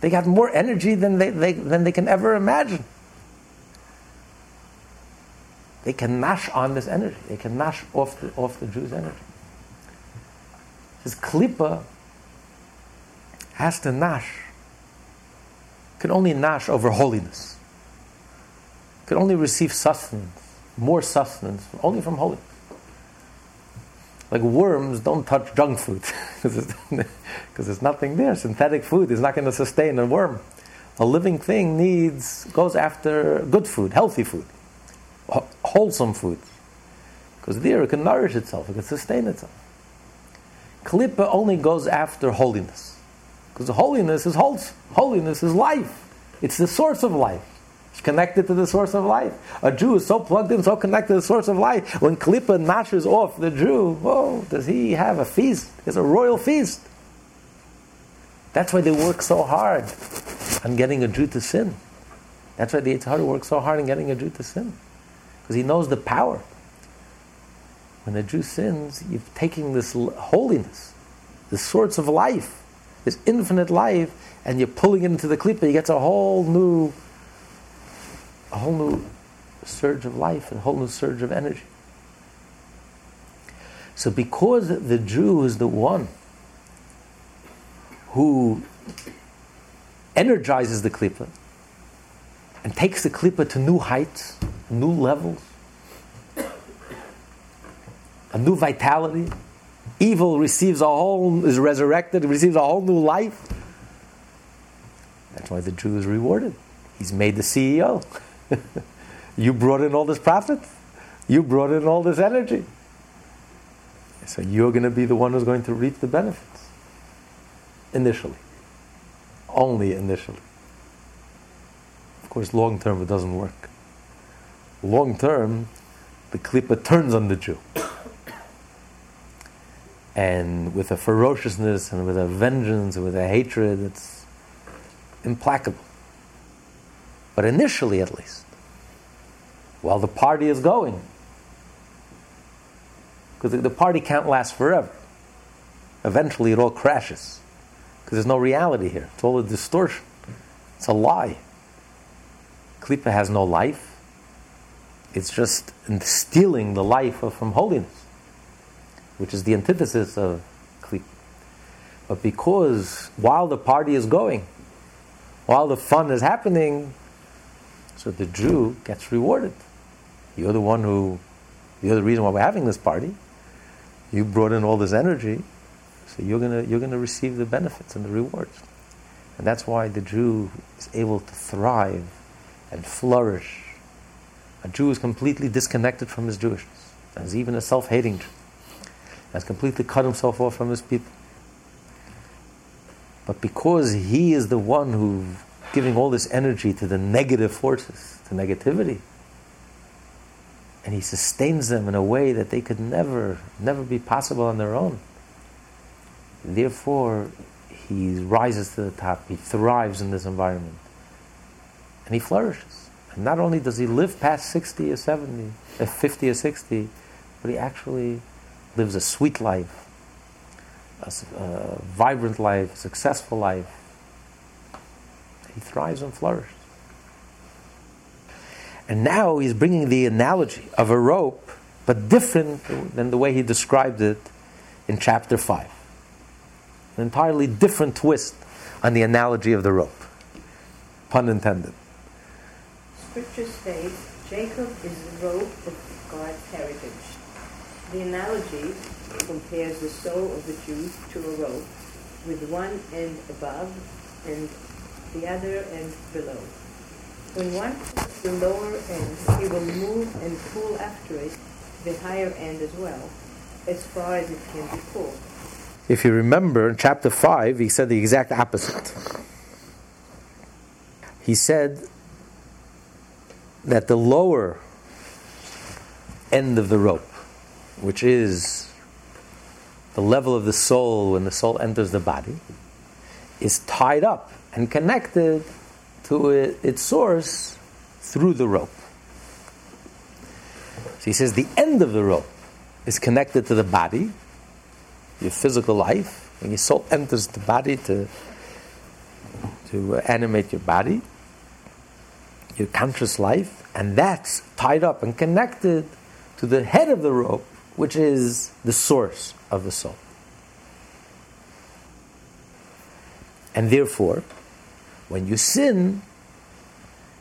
They got more energy than they, they, than they can ever imagine. They can mash on this energy. They can mash off the, off the Jew's energy. This klipa has to nash. Can only nash over holiness. Can only receive sustenance, more sustenance, only from holiness. Like worms don't touch junk food because there's nothing there. Synthetic food is not going to sustain a worm. A living thing needs goes after good food, healthy food, wholesome food, because there it can nourish itself, it can sustain itself. Klippa only goes after holiness, because holiness is wholesome. Holiness is life. It's the source of life connected to the source of life. A Jew is so plugged in, so connected to the source of life. When Klippa gnashes off the Jew, oh, does he have a feast? It's a royal feast. That's why they work so hard on getting a Jew to sin. That's why the Yitzhak works so hard on getting a Jew to sin. Because he knows the power. When a Jew sins, you're taking this holiness, the source of life, this infinite life, and you're pulling it into the klipa, you get a whole new, a whole new surge of life, and a whole new surge of energy. So, because the Jew is the one who energizes the klipa and takes the klipa to new heights, new levels, a new vitality. Evil receives a whole, is resurrected, receives a whole new life. That's why the Jew is rewarded. He's made the CEO. you brought in all this profit. You brought in all this energy. So you're going to be the one who's going to reap the benefits. Initially. Only initially. Of course, long term it doesn't work. Long term, the klipa turns on the Jew and with a ferociousness and with a vengeance and with a hatred that's implacable. But initially, at least, while the party is going, because the party can't last forever. Eventually, it all crashes because there's no reality here. It's all a distortion. It's a lie. Klipa has no life. It's just stealing the life from holiness which is the antithesis of Kli. But because while the party is going, while the fun is happening, so the Jew gets rewarded. You're the one who, you're the reason why we're having this party. You brought in all this energy, so you're gonna you're gonna receive the benefits and the rewards. And that's why the Jew is able to thrive and flourish. A Jew is completely disconnected from his Jewishness. As even a self-hating Jew has completely cut himself off from his people. But because he is the one who giving all this energy to the negative forces, to negativity, and he sustains them in a way that they could never, never be possible on their own. Therefore, he rises to the top. He thrives in this environment, and he flourishes. And not only does he live past sixty or seventy, uh, fifty or sixty, but he actually lives a sweet life, a, a vibrant life, a successful life. He thrives and flourishes. And now he's bringing the analogy of a rope, but different than the way he described it in chapter 5. An entirely different twist on the analogy of the rope. Pun intended. Scripture states Jacob is the rope of God's heritage. The analogy compares the soul of the Jew to a rope, with one end above and the other end below. When one the lower end, he will move and pull after it the higher end as well, as far as it can be pulled. If you remember, in chapter 5, he said the exact opposite. He said that the lower end of the rope which is the level of the soul when the soul enters the body, is tied up and connected to it, its source through the rope. So he says the end of the rope is connected to the body, your physical life. When your soul enters the body to, to animate your body, your conscious life, and that's tied up and connected to the head of the rope, which is the source of the soul. And therefore, when you sin,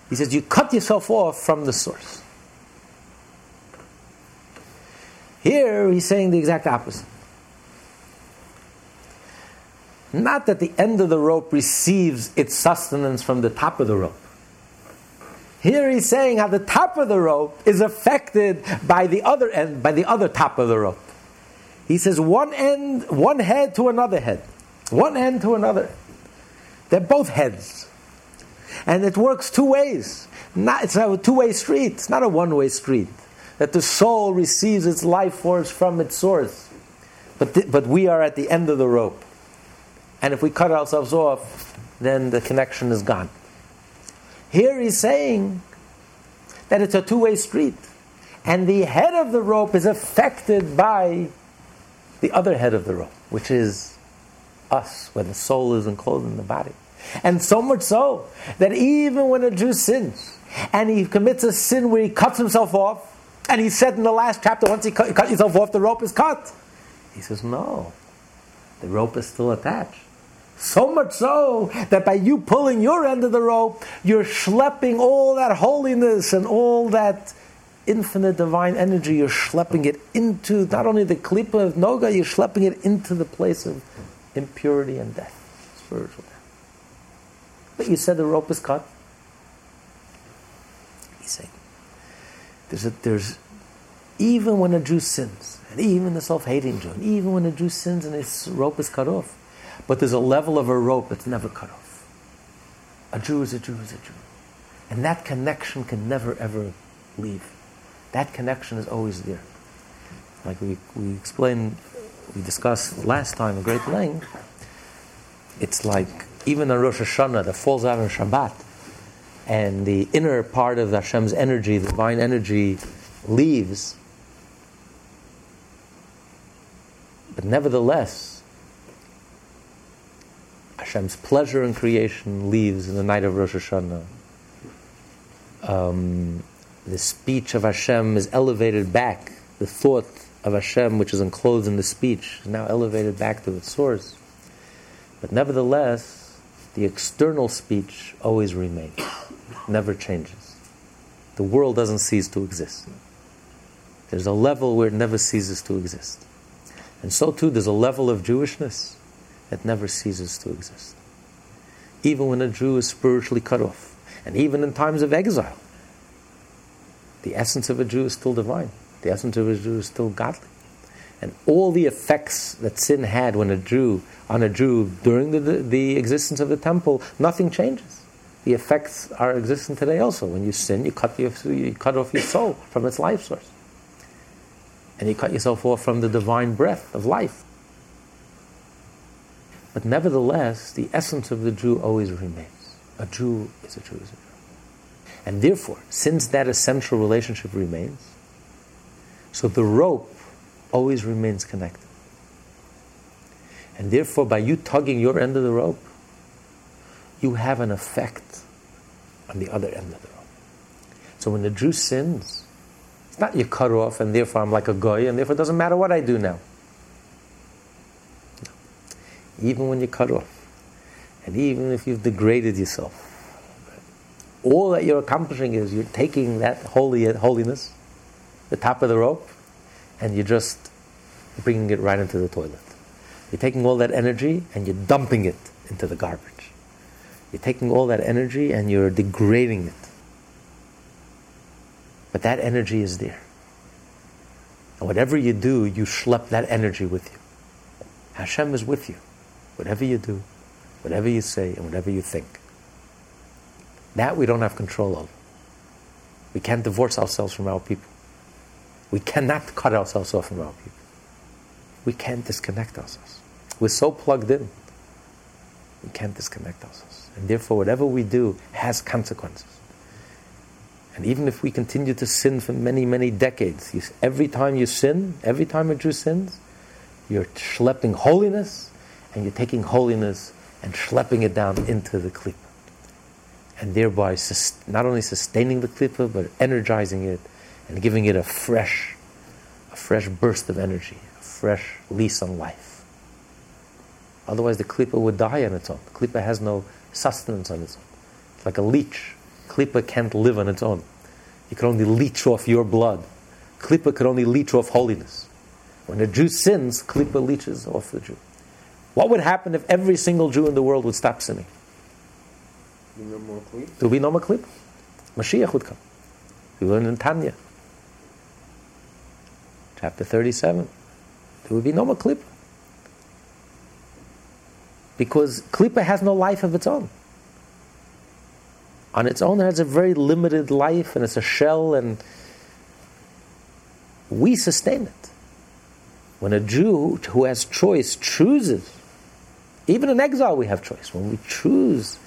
he says you cut yourself off from the source. Here, he's saying the exact opposite. Not that the end of the rope receives its sustenance from the top of the rope. Here he's saying how the top of the rope is affected by the other end, by the other top of the rope. He says one end, one head to another head, one end to another. They're both heads. And it works two ways. Not, it's a two way street, it's not a one way street. That the soul receives its life force from its source. But, th- but we are at the end of the rope. And if we cut ourselves off, then the connection is gone. Here he's saying that it's a two way street. And the head of the rope is affected by the other head of the rope, which is us, where the soul is enclosed in the body. And so much so that even when a Jew sins and he commits a sin where he cuts himself off, and he said in the last chapter, once he cut, cut himself off, the rope is cut. He says, no, the rope is still attached. So much so that by you pulling your end of the rope, you're schlepping all that holiness and all that infinite divine energy, you're schlepping it into not only the klipa of Noga, you're schlepping it into the place of impurity and death, spiritual death. But you said the rope is cut. He's saying, there's, a, there's even when a Jew sins, and even the self-hating Jew, and even when a Jew sins and his rope is cut off, but there's a level of a rope that's never cut off. A Jew is a Jew is a Jew. And that connection can never ever leave. That connection is always there. Like we, we explained, we discussed last time a great length, it's like even on Rosh Hashanah that falls out on Shabbat, and the inner part of Hashem's energy, the divine energy, leaves. But nevertheless, Hashem's pleasure in creation leaves in the night of Rosh Hashanah. Um, the speech of Hashem is elevated back. The thought of Hashem, which is enclosed in the speech, is now elevated back to its source. But nevertheless, the external speech always remains, never changes. The world doesn't cease to exist. There's a level where it never ceases to exist. And so too, there's a level of Jewishness that never ceases to exist. Even when a Jew is spiritually cut off, and even in times of exile, the essence of a Jew is still divine. The essence of a Jew is still godly. And all the effects that sin had when a Jew on a Jew during the, the, the existence of the temple, nothing changes. The effects are existent today also. When you sin, you cut, you cut off your soul from its life source. And you cut yourself off from the divine breath of life. But nevertheless, the essence of the Jew always remains. A Jew is a Jew is a Jew. And therefore, since that essential relationship remains, so the rope always remains connected. And therefore, by you tugging your end of the rope, you have an effect on the other end of the rope. So when the Jew sins, it's not you cut off and therefore I'm like a goy and therefore it doesn't matter what I do now. No. Even when you cut off, and even if you've degraded yourself, all that you're accomplishing is you're taking that holy holiness, the top of the rope, and you're just bringing it right into the toilet. You're taking all that energy and you're dumping it into the garbage. You're taking all that energy and you're degrading it. But that energy is there. And whatever you do, you schlep that energy with you. Hashem is with you. Whatever you do, whatever you say, and whatever you think. That we don't have control of. We can't divorce ourselves from our people. We cannot cut ourselves off from our people. We can't disconnect ourselves. We're so plugged in. We can't disconnect ourselves. And therefore, whatever we do has consequences. And even if we continue to sin for many, many decades, you, every time you sin, every time a Jew sins, you're schlepping holiness, and you're taking holiness and schlepping it down into the klipa. And thereby sus- not only sustaining the klipa, but energizing it and giving it a fresh, a fresh burst of energy, a fresh lease on life. Otherwise, the klipa would die on its own. The klipa has no sustenance on its own. It's like a leech. Klipa can't live on its own. You can only leech off your blood. Klipa can only leech off holiness. When a Jew sins, klipa leeches off the Jew. What would happen if every single Jew in the world would stop sinning? No more klipa. There would be no more klipa. Mashiach would come. We learn in Tanya, chapter 37. There would be no more klipa. Because klipa has no life of its own. On its own, it has a very limited life and it's a shell, and we sustain it. When a Jew who has choice chooses, even in exile, we have choice. When we choose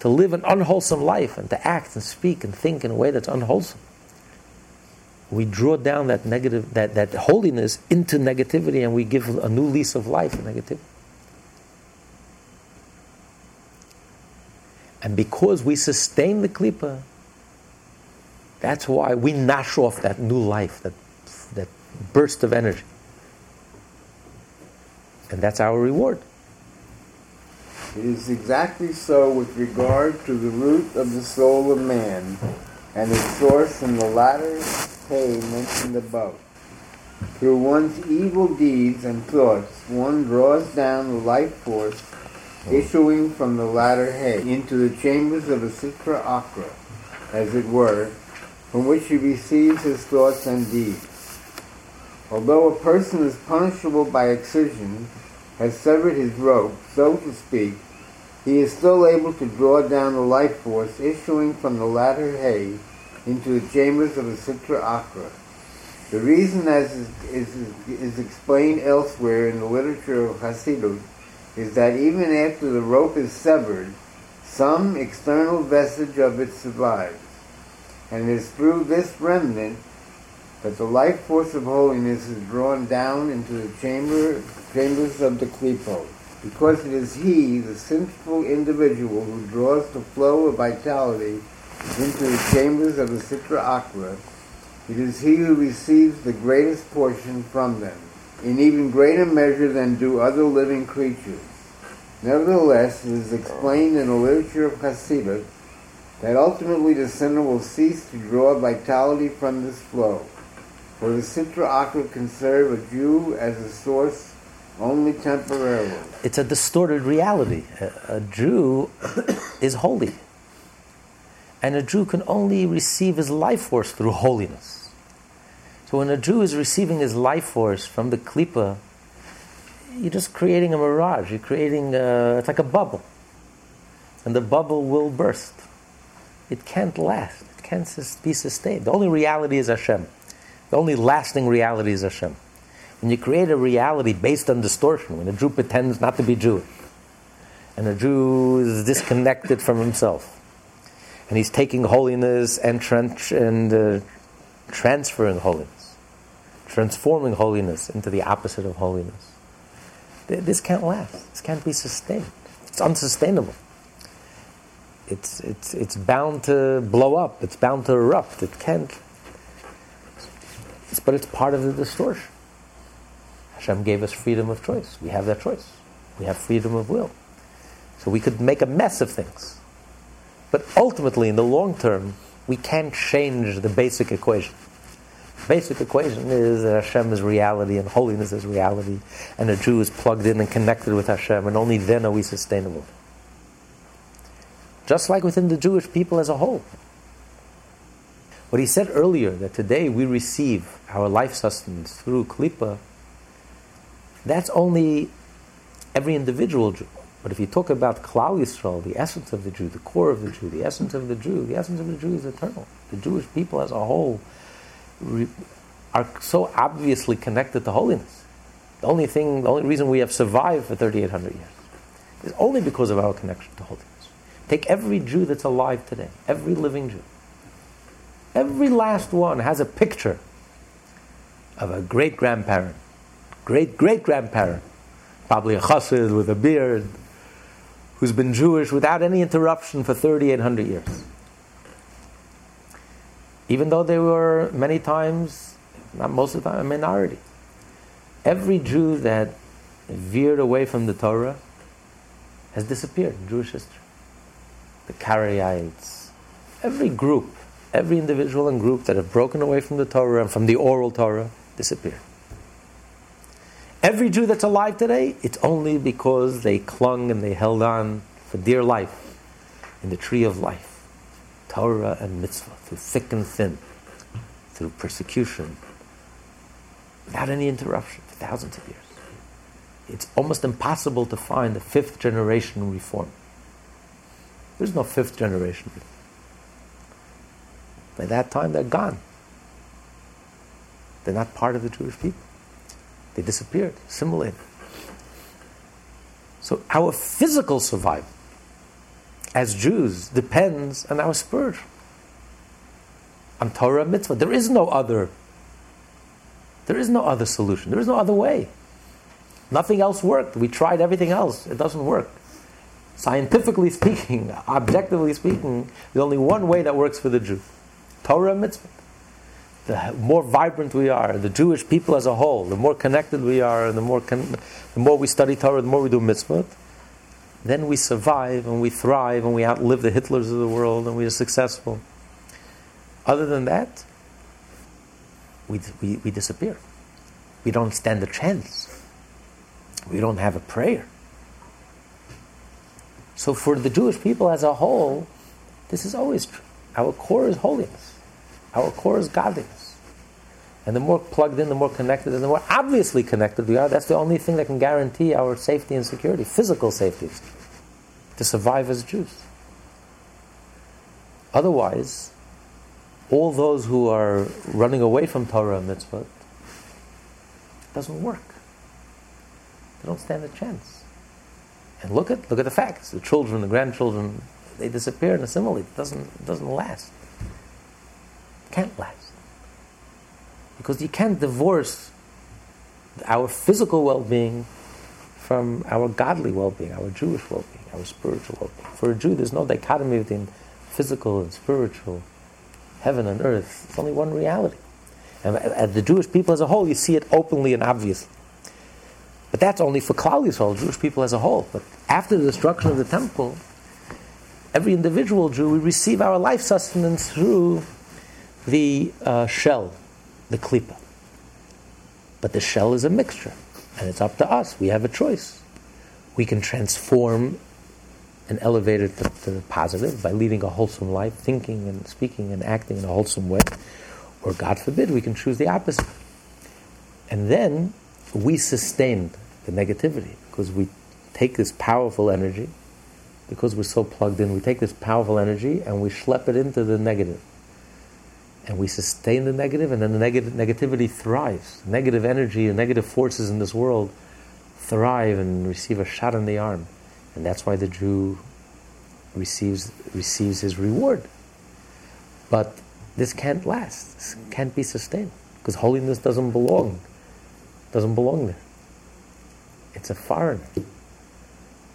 to live an unwholesome life and to act and speak and think in a way that's unwholesome, we draw down that negative, that, that holiness into negativity, and we give a new lease of life in negativity. And because we sustain the klipa, that's why we nash off that new life, that, that burst of energy. And that's our reward. It is exactly so with regard to the root of the soul of man and its source in the latter hay mentioned above. Through one's evil deeds and thoughts, one draws down the life force issuing from the latter head into the chambers of a Sitra Akra, as it were, from which he receives his thoughts and deeds. Although a person is punishable by excision, has severed his rope, so to speak, he is still able to draw down the life force issuing from the latter hay into the chambers of the Sitra Akra. The reason, as is, is, is explained elsewhere in the literature of Hasidut, is that even after the rope is severed, some external vestige of it survives. And it is through this remnant that the life force of holiness is drawn down into the chamber, chambers of the klipo. Because it is he, the sinful individual, who draws the flow of vitality into the chambers of the Sitra Akra, it is he who receives the greatest portion from them, in even greater measure than do other living creatures. Nevertheless, it is explained in the literature of Hasidut that ultimately the sinner will cease to draw vitality from this flow. For the Sitra Akra can serve a Jew as a source only temporarily. It's a distorted reality. A, a Jew is holy. And a Jew can only receive his life force through holiness. So when a Jew is receiving his life force from the klipa, you're just creating a mirage. You're creating a, it's like a bubble. And the bubble will burst. It can't last. It can't be sustained. The only reality is Hashem. The only lasting reality is Hashem. When you create a reality based on distortion, when a Jew pretends not to be Jewish, and a Jew is disconnected from himself, and he's taking holiness and, and uh, transferring holiness, transforming holiness into the opposite of holiness. Th- This can't last. This can't be sustained. It's unsustainable. It's, it's, it's bound to blow up. It's bound to erupt. It can't. It's, but it's part of the distortion. Hashem gave us freedom of choice. We have that choice. We have freedom of will. So we could make a mess of things. But ultimately, in the long term, we can't change the basic equation. The basic equation is that Hashem is reality and holiness is reality, and a Jew is plugged in and connected with Hashem, and only then are we sustainable. Just like within the Jewish people as a whole. What he said earlier, that today we receive our life sustenance through Klippa, that's only every individual Jew. But if you talk about Klal Yisrael, the essence of the Jew, the core of the Jew, the essence of the Jew, the essence of the Jew is eternal. The Jewish people as a whole re- are so obviously connected to holiness. The only thing, the only reason we have survived for 3,800 years is only because of our connection to holiness. Take every Jew that's alive today, every living Jew. Every last one has a picture of a great grandparent, great great grandparent, probably a chassid with a beard, who's been Jewish without any interruption for 3,800 years. Even though they were many times, not most of the time, a minority. Every Jew that veered away from the Torah has disappeared in Jewish history. The Karaites, every group, every individual and group that have broken away from the Torah and from the oral Torah disappeared. Every Jew that's alive today, it's only because they clung and they held on for dear life in the tree of life. Torah and mitzvah, through thick and thin, through persecution, without any interruption for thousands of years. It's almost impossible to find a fifth generation reform. There's no fifth generation. By that time, they're gone. They're not part of the Jewish people. They disappeared, assimilated. So our physical survival as Jews depends on our spirit, on Torah mitzvah. There is no other. There is no other solution. There is no other way. Nothing else worked. We tried everything else. It doesn't work. Scientifically speaking, objectively speaking, there's only one way that works for the Jew Torah mitzvah. The more vibrant we are, the Jewish people as a whole, the more connected we are, and the more, con- the more we study Torah, the more we do mitzvot, then we survive and we thrive and we outlive the Hitlers of the world and we are successful. Other than that, we, we, we disappear. We don't stand a chance. We don't have a prayer. So, for the Jewish people as a whole, this is always true. Our core is holiness, our core is godliness. And the more plugged in, the more connected, and the more obviously connected we are, that's the only thing that can guarantee our safety and security, physical safety, to survive as Jews. Otherwise, all those who are running away from Torah and mitzvah, doesn't work. They don't stand a chance. And look at look at the facts. The children, the grandchildren, they disappear and assimilate. It doesn't it doesn't last. Can't last. Because you can't divorce our physical well being from our godly well being, our Jewish well being, our spiritual well being. For a Jew, there's no dichotomy between physical and spiritual, heaven and earth. It's only one reality. And as the Jewish people as a whole, you see it openly and obviously. But that's only for Klal Yisrael, Jewish people as a whole. But after the destruction of the temple, every individual Jew, we receive our life sustenance through the uh, shell, the klipa. But the shell is a mixture, and it's up to us. We have a choice. We can transform and elevate it to, to the positive by leading a wholesome life, thinking and speaking and acting in a wholesome way. Or, God forbid, we can choose the opposite. And then we sustain the negativity because we take this powerful energy, because we're so plugged in, we take this powerful energy and we schlep it into the negative. And we sustain the negative, and then the negativity thrives. Negative energy and negative forces in this world thrive and receive a shot in the arm. And that's why the Jew receives, receives his reward. But this can't last, this can't be sustained, because holiness doesn't belong doesn't belong there. It's a foreign.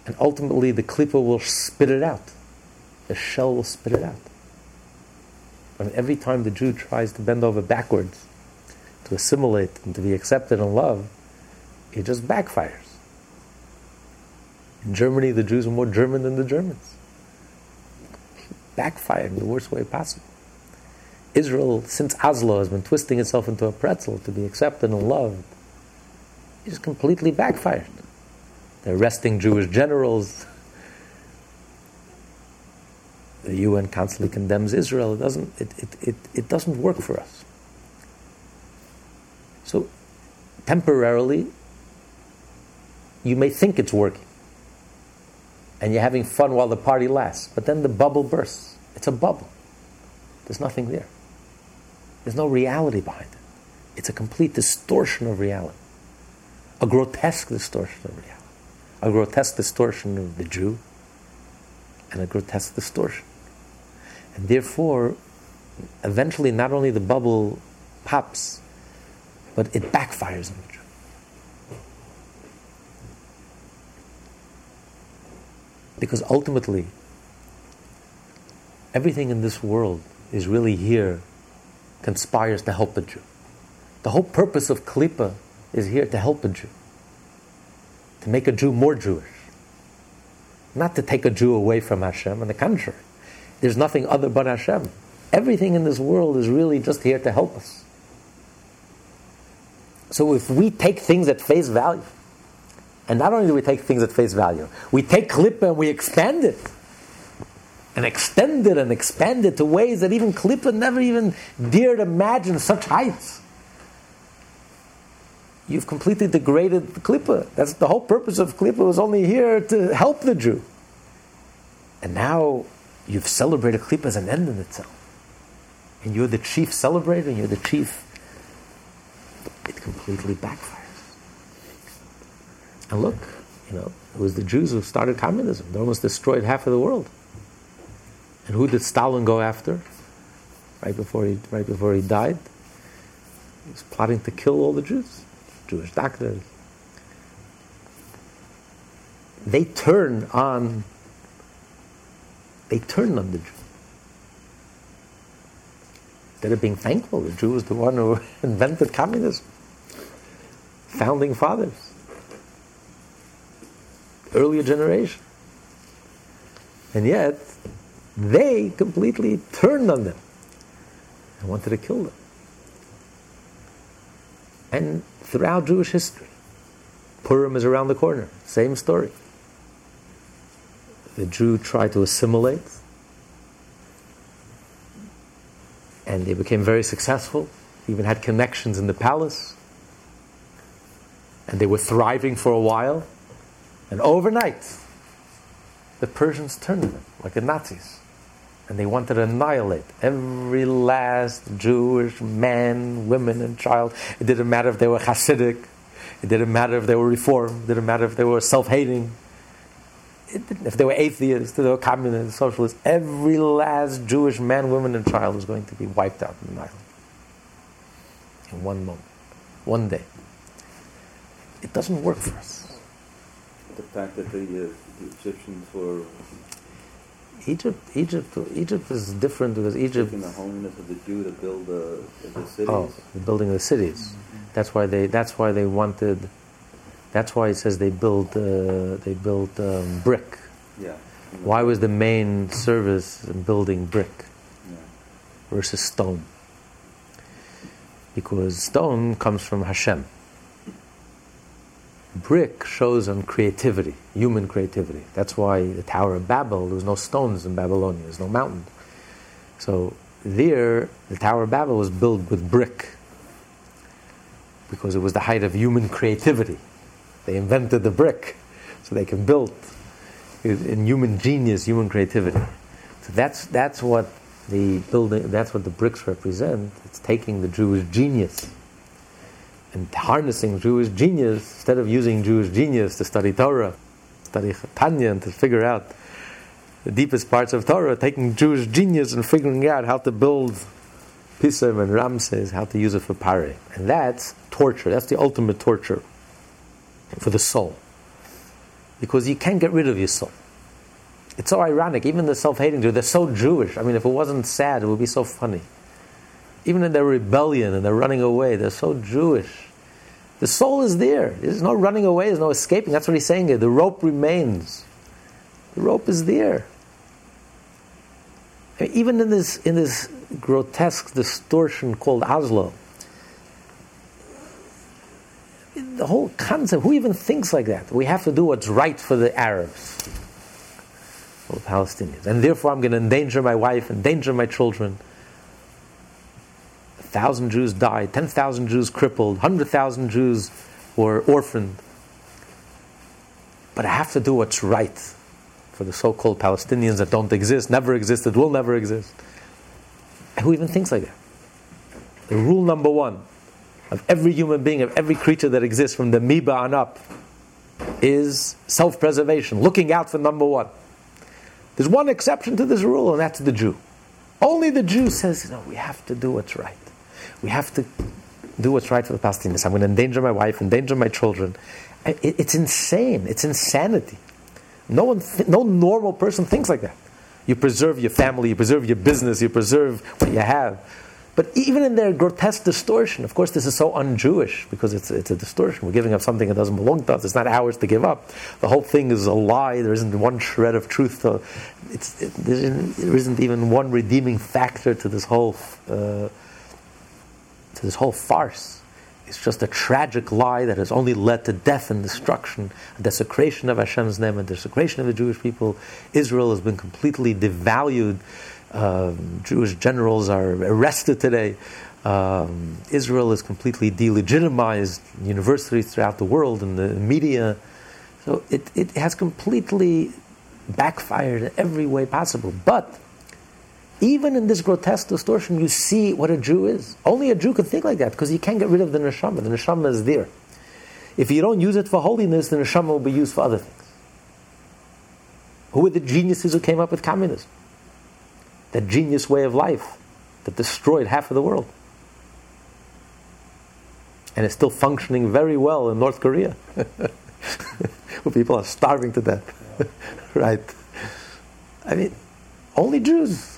And ultimately, the klipa will spit it out. The shell will spit it out. Mean, every time the Jew tries to bend over backwards to assimilate and to be accepted and loved, it just backfires. In Germany, the Jews are more German than the Germans. Backfire in the worst way possible. Israel, since Oslo, has been twisting itself into a pretzel to be accepted and loved It just completely backfired. They're arresting Jewish generals. The UN constantly condemns Israel. It doesn't, it, it, it, it doesn't work for us. So, temporarily, you may think it's working. And you're having fun while the party lasts. But then the bubble bursts. It's a bubble. There's nothing there. There's no reality behind it. It's a complete distortion of reality a grotesque distortion of reality, a grotesque distortion of the Jew, and a grotesque distortion. And therefore, eventually, not only the bubble pops, but it backfires on the Jew. Because ultimately, everything in this world is really here, conspires to help the Jew. The whole purpose of Klippa is here to help a Jew, to make a Jew more Jewish, not to take a Jew away from Hashem. On the contrary, there's nothing other but Hashem. Everything in this world is really just here to help us. So if we take things at face value, and not only do we take things at face value, we take Klippa and we expand it. And extend it and expand it to ways that even Klippa never even dared imagine such heights you've completely degraded the klipa. That's the whole purpose of klipa was only here to help the Jew. And now you've celebrated klipa as an end in itself. And you're the chief celebrator, and you're the chief. It completely backfires. And look, you know, it was the Jews who started communism. They almost destroyed half of the world. And who did Stalin go after? Right before he, right before he died, he was plotting to kill all the Jews. Jewish doctors. They turn on they turned on the Jew. Instead of being thankful, the Jew was the one who invented communism. Founding fathers. Earlier generation. And yet, they completely turned on them and wanted to kill them. And throughout Jewish history, Purim is around the corner. Same story. The Jew tried to assimilate, and they became very successful, even had connections in the palace, and they were thriving for a while. And overnight, the Persians turned them, like the Nazis. And they wanted to annihilate every last Jewish man, woman, and child. It didn't matter if they were Hasidic, it didn't matter if they were Reformed, it didn't matter if they were self hating, if they were atheists, if they were communists, socialists. Every last Jewish man, woman, and child was going to be wiped out in the island. In one moment, one day. It doesn't work for us. The fact that the, uh, the Egyptians were Egypt, Egypt, Egypt is different because Egypt. taking the holiness of the Jew to build uh, the cities. Oh, the building of the cities. That's why they. That's why they wanted. That's why it says they built. Uh, they built um, brick. Yeah. Why was the main service building brick Yeah. versus stone? Because stone comes from Hashem. Brick shows on creativity, human creativity. That's why the Tower of Babel, there was no stones in Babylonia, there's no mountain. So there, the Tower of Babel was built with brick because it was the height of human creativity. They invented the brick so they can build in human genius, human creativity. So that's, that's what the building, that's what the bricks represent. It's taking the Jewish genius and harnessing Jewish genius instead of using Jewish genius to study Torah, study Tanya, and to figure out the deepest parts of Torah, taking Jewish genius and figuring out how to build Pisam and Ramses, how to use it for Pare. And that's torture. That's the ultimate torture for the soul. Because you can't get rid of your soul. It's so ironic. Even the self-hating Jew, they're so Jewish. I mean, if it wasn't sad, it would be so funny. Even in their rebellion and they're running away, they're so Jewish. The soul is there. There's no running away. There's no escaping. That's what he's saying here. The rope remains. The rope is there. Even in this in this grotesque distortion called Oslo, the whole concept. Who even thinks like that? We have to do what's right for the Arabs, or the Palestinians, and therefore I'm going to endanger my wife, endanger my children. A thousand Jews died, ten thousand Jews crippled, hundred thousand Jews were orphaned. But I have to do what's right for the so-called Palestinians that don't exist, never existed, will never exist. Who even thinks like that? The rule number one of every human being, of every creature that exists from the amoeba on up, is self preservation, looking out for number one. There's one exception to this rule, and that's the Jew. Only the Jew says, no, we have to do what's right. We have to do what's right for the Palestinians. I'm going to endanger my wife, endanger my children. It's insane. It's insanity. No one, no normal person thinks like that. You preserve your family, you preserve your business, you preserve what you have. But even in their grotesque distortion, of course, this is so un-Jewish because it's, it's a distortion. We're giving up something that doesn't belong to us. It's not ours to give up. The whole thing is a lie. There isn't one shred of truth. To, it's, it, there, isn't, there isn't even one redeeming factor to this whole uh, to this whole farce. It's just a tragic lie that has only led to death and destruction, a desecration of Hashem's name, a desecration of the Jewish people. Israel has been completely devalued. Um, Jewish generals are arrested today. Um, Israel is completely delegitimized. Universities throughout the world and the media. So it, it has completely backfired in every way possible. But even in this grotesque distortion, you see what a Jew is. Only a Jew can think like that because you can't get rid of the neshama. The neshama is there. If you don't use it for holiness, the neshama will be used for other things. Who were the geniuses who came up with communism? That genius way of life that destroyed half of the world. And it's still functioning very well in North Korea, where people are starving to death. right? I mean, Only Jews.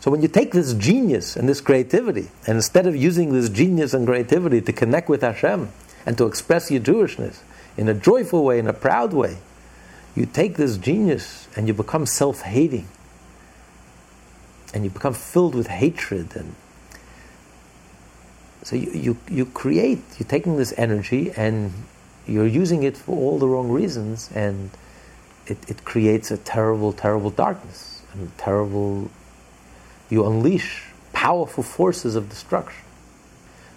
So when you take this genius and this creativity, and instead of using this genius and creativity to connect with Hashem and to express your Jewishness in a joyful way, in a proud way, you take this genius and you become self-hating. And you become filled with hatred and so you, you, you create, you're taking this energy and you're using it for all the wrong reasons and it, it creates a terrible, terrible darkness and terrible you unleash powerful forces of destruction.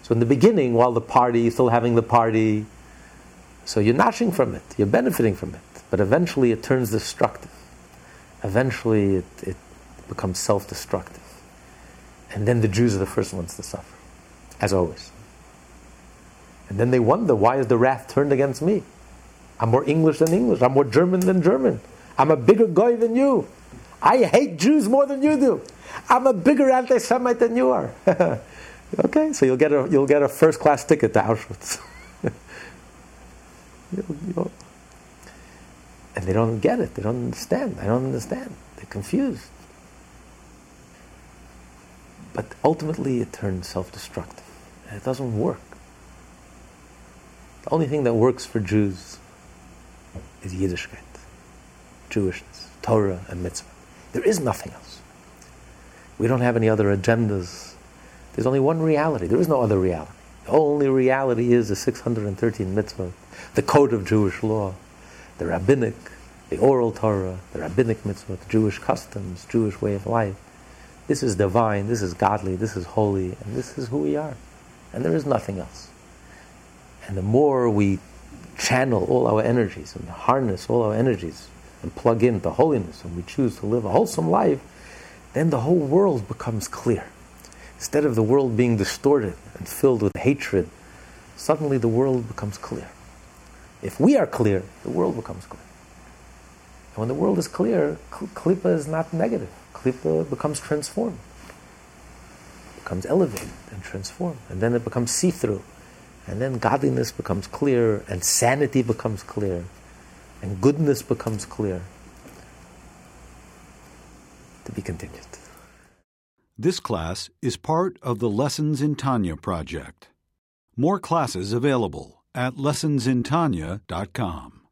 So in the beginning, while the party, still having the party, so you're notching from it, you're benefiting from it, but eventually it turns destructive. Eventually it, it becomes self-destructive. And then the Jews are the first ones to suffer, as always. And then they wonder, why is the wrath turned against me? I'm more English than English. I'm more German than German. I'm a bigger guy than you. I hate Jews more than you do. I'm a bigger anti-Semite than you are. okay, so you'll get a you'll get a first class ticket to Auschwitz. you'll, you'll, and they don't get it. They don't understand. I don't understand. They're confused. But ultimately, it turns self-destructive. And it doesn't work. The only thing that works for Jews is Yiddishkeit, Jewishness, Torah, and mitzvah. There is nothing else. We don't have any other agendas. There's only one reality. There is no other reality. The only reality is the 613 mitzvah, the code of Jewish law, the rabbinic, the oral Torah, the rabbinic mitzvah, the Jewish customs, Jewish way of life. This is divine, this is godly, this is holy, and this is who we are. And there is nothing else. And the more we channel all our energies and harness all our energies and plug into holiness and we choose to live a wholesome life, then the whole world becomes clear. Instead of the world being distorted and filled with hatred, suddenly the world becomes clear. If we are clear, the world becomes clear. And when the world is clear, Klipa is not negative. Klipa becomes transformed, becomes elevated and transformed. And then it becomes see through. And then godliness becomes clear, and sanity becomes clear, and goodness becomes clear. To be continued. This class is part of the Lessons in Tanya project. More classes available at lessonsintanya.com.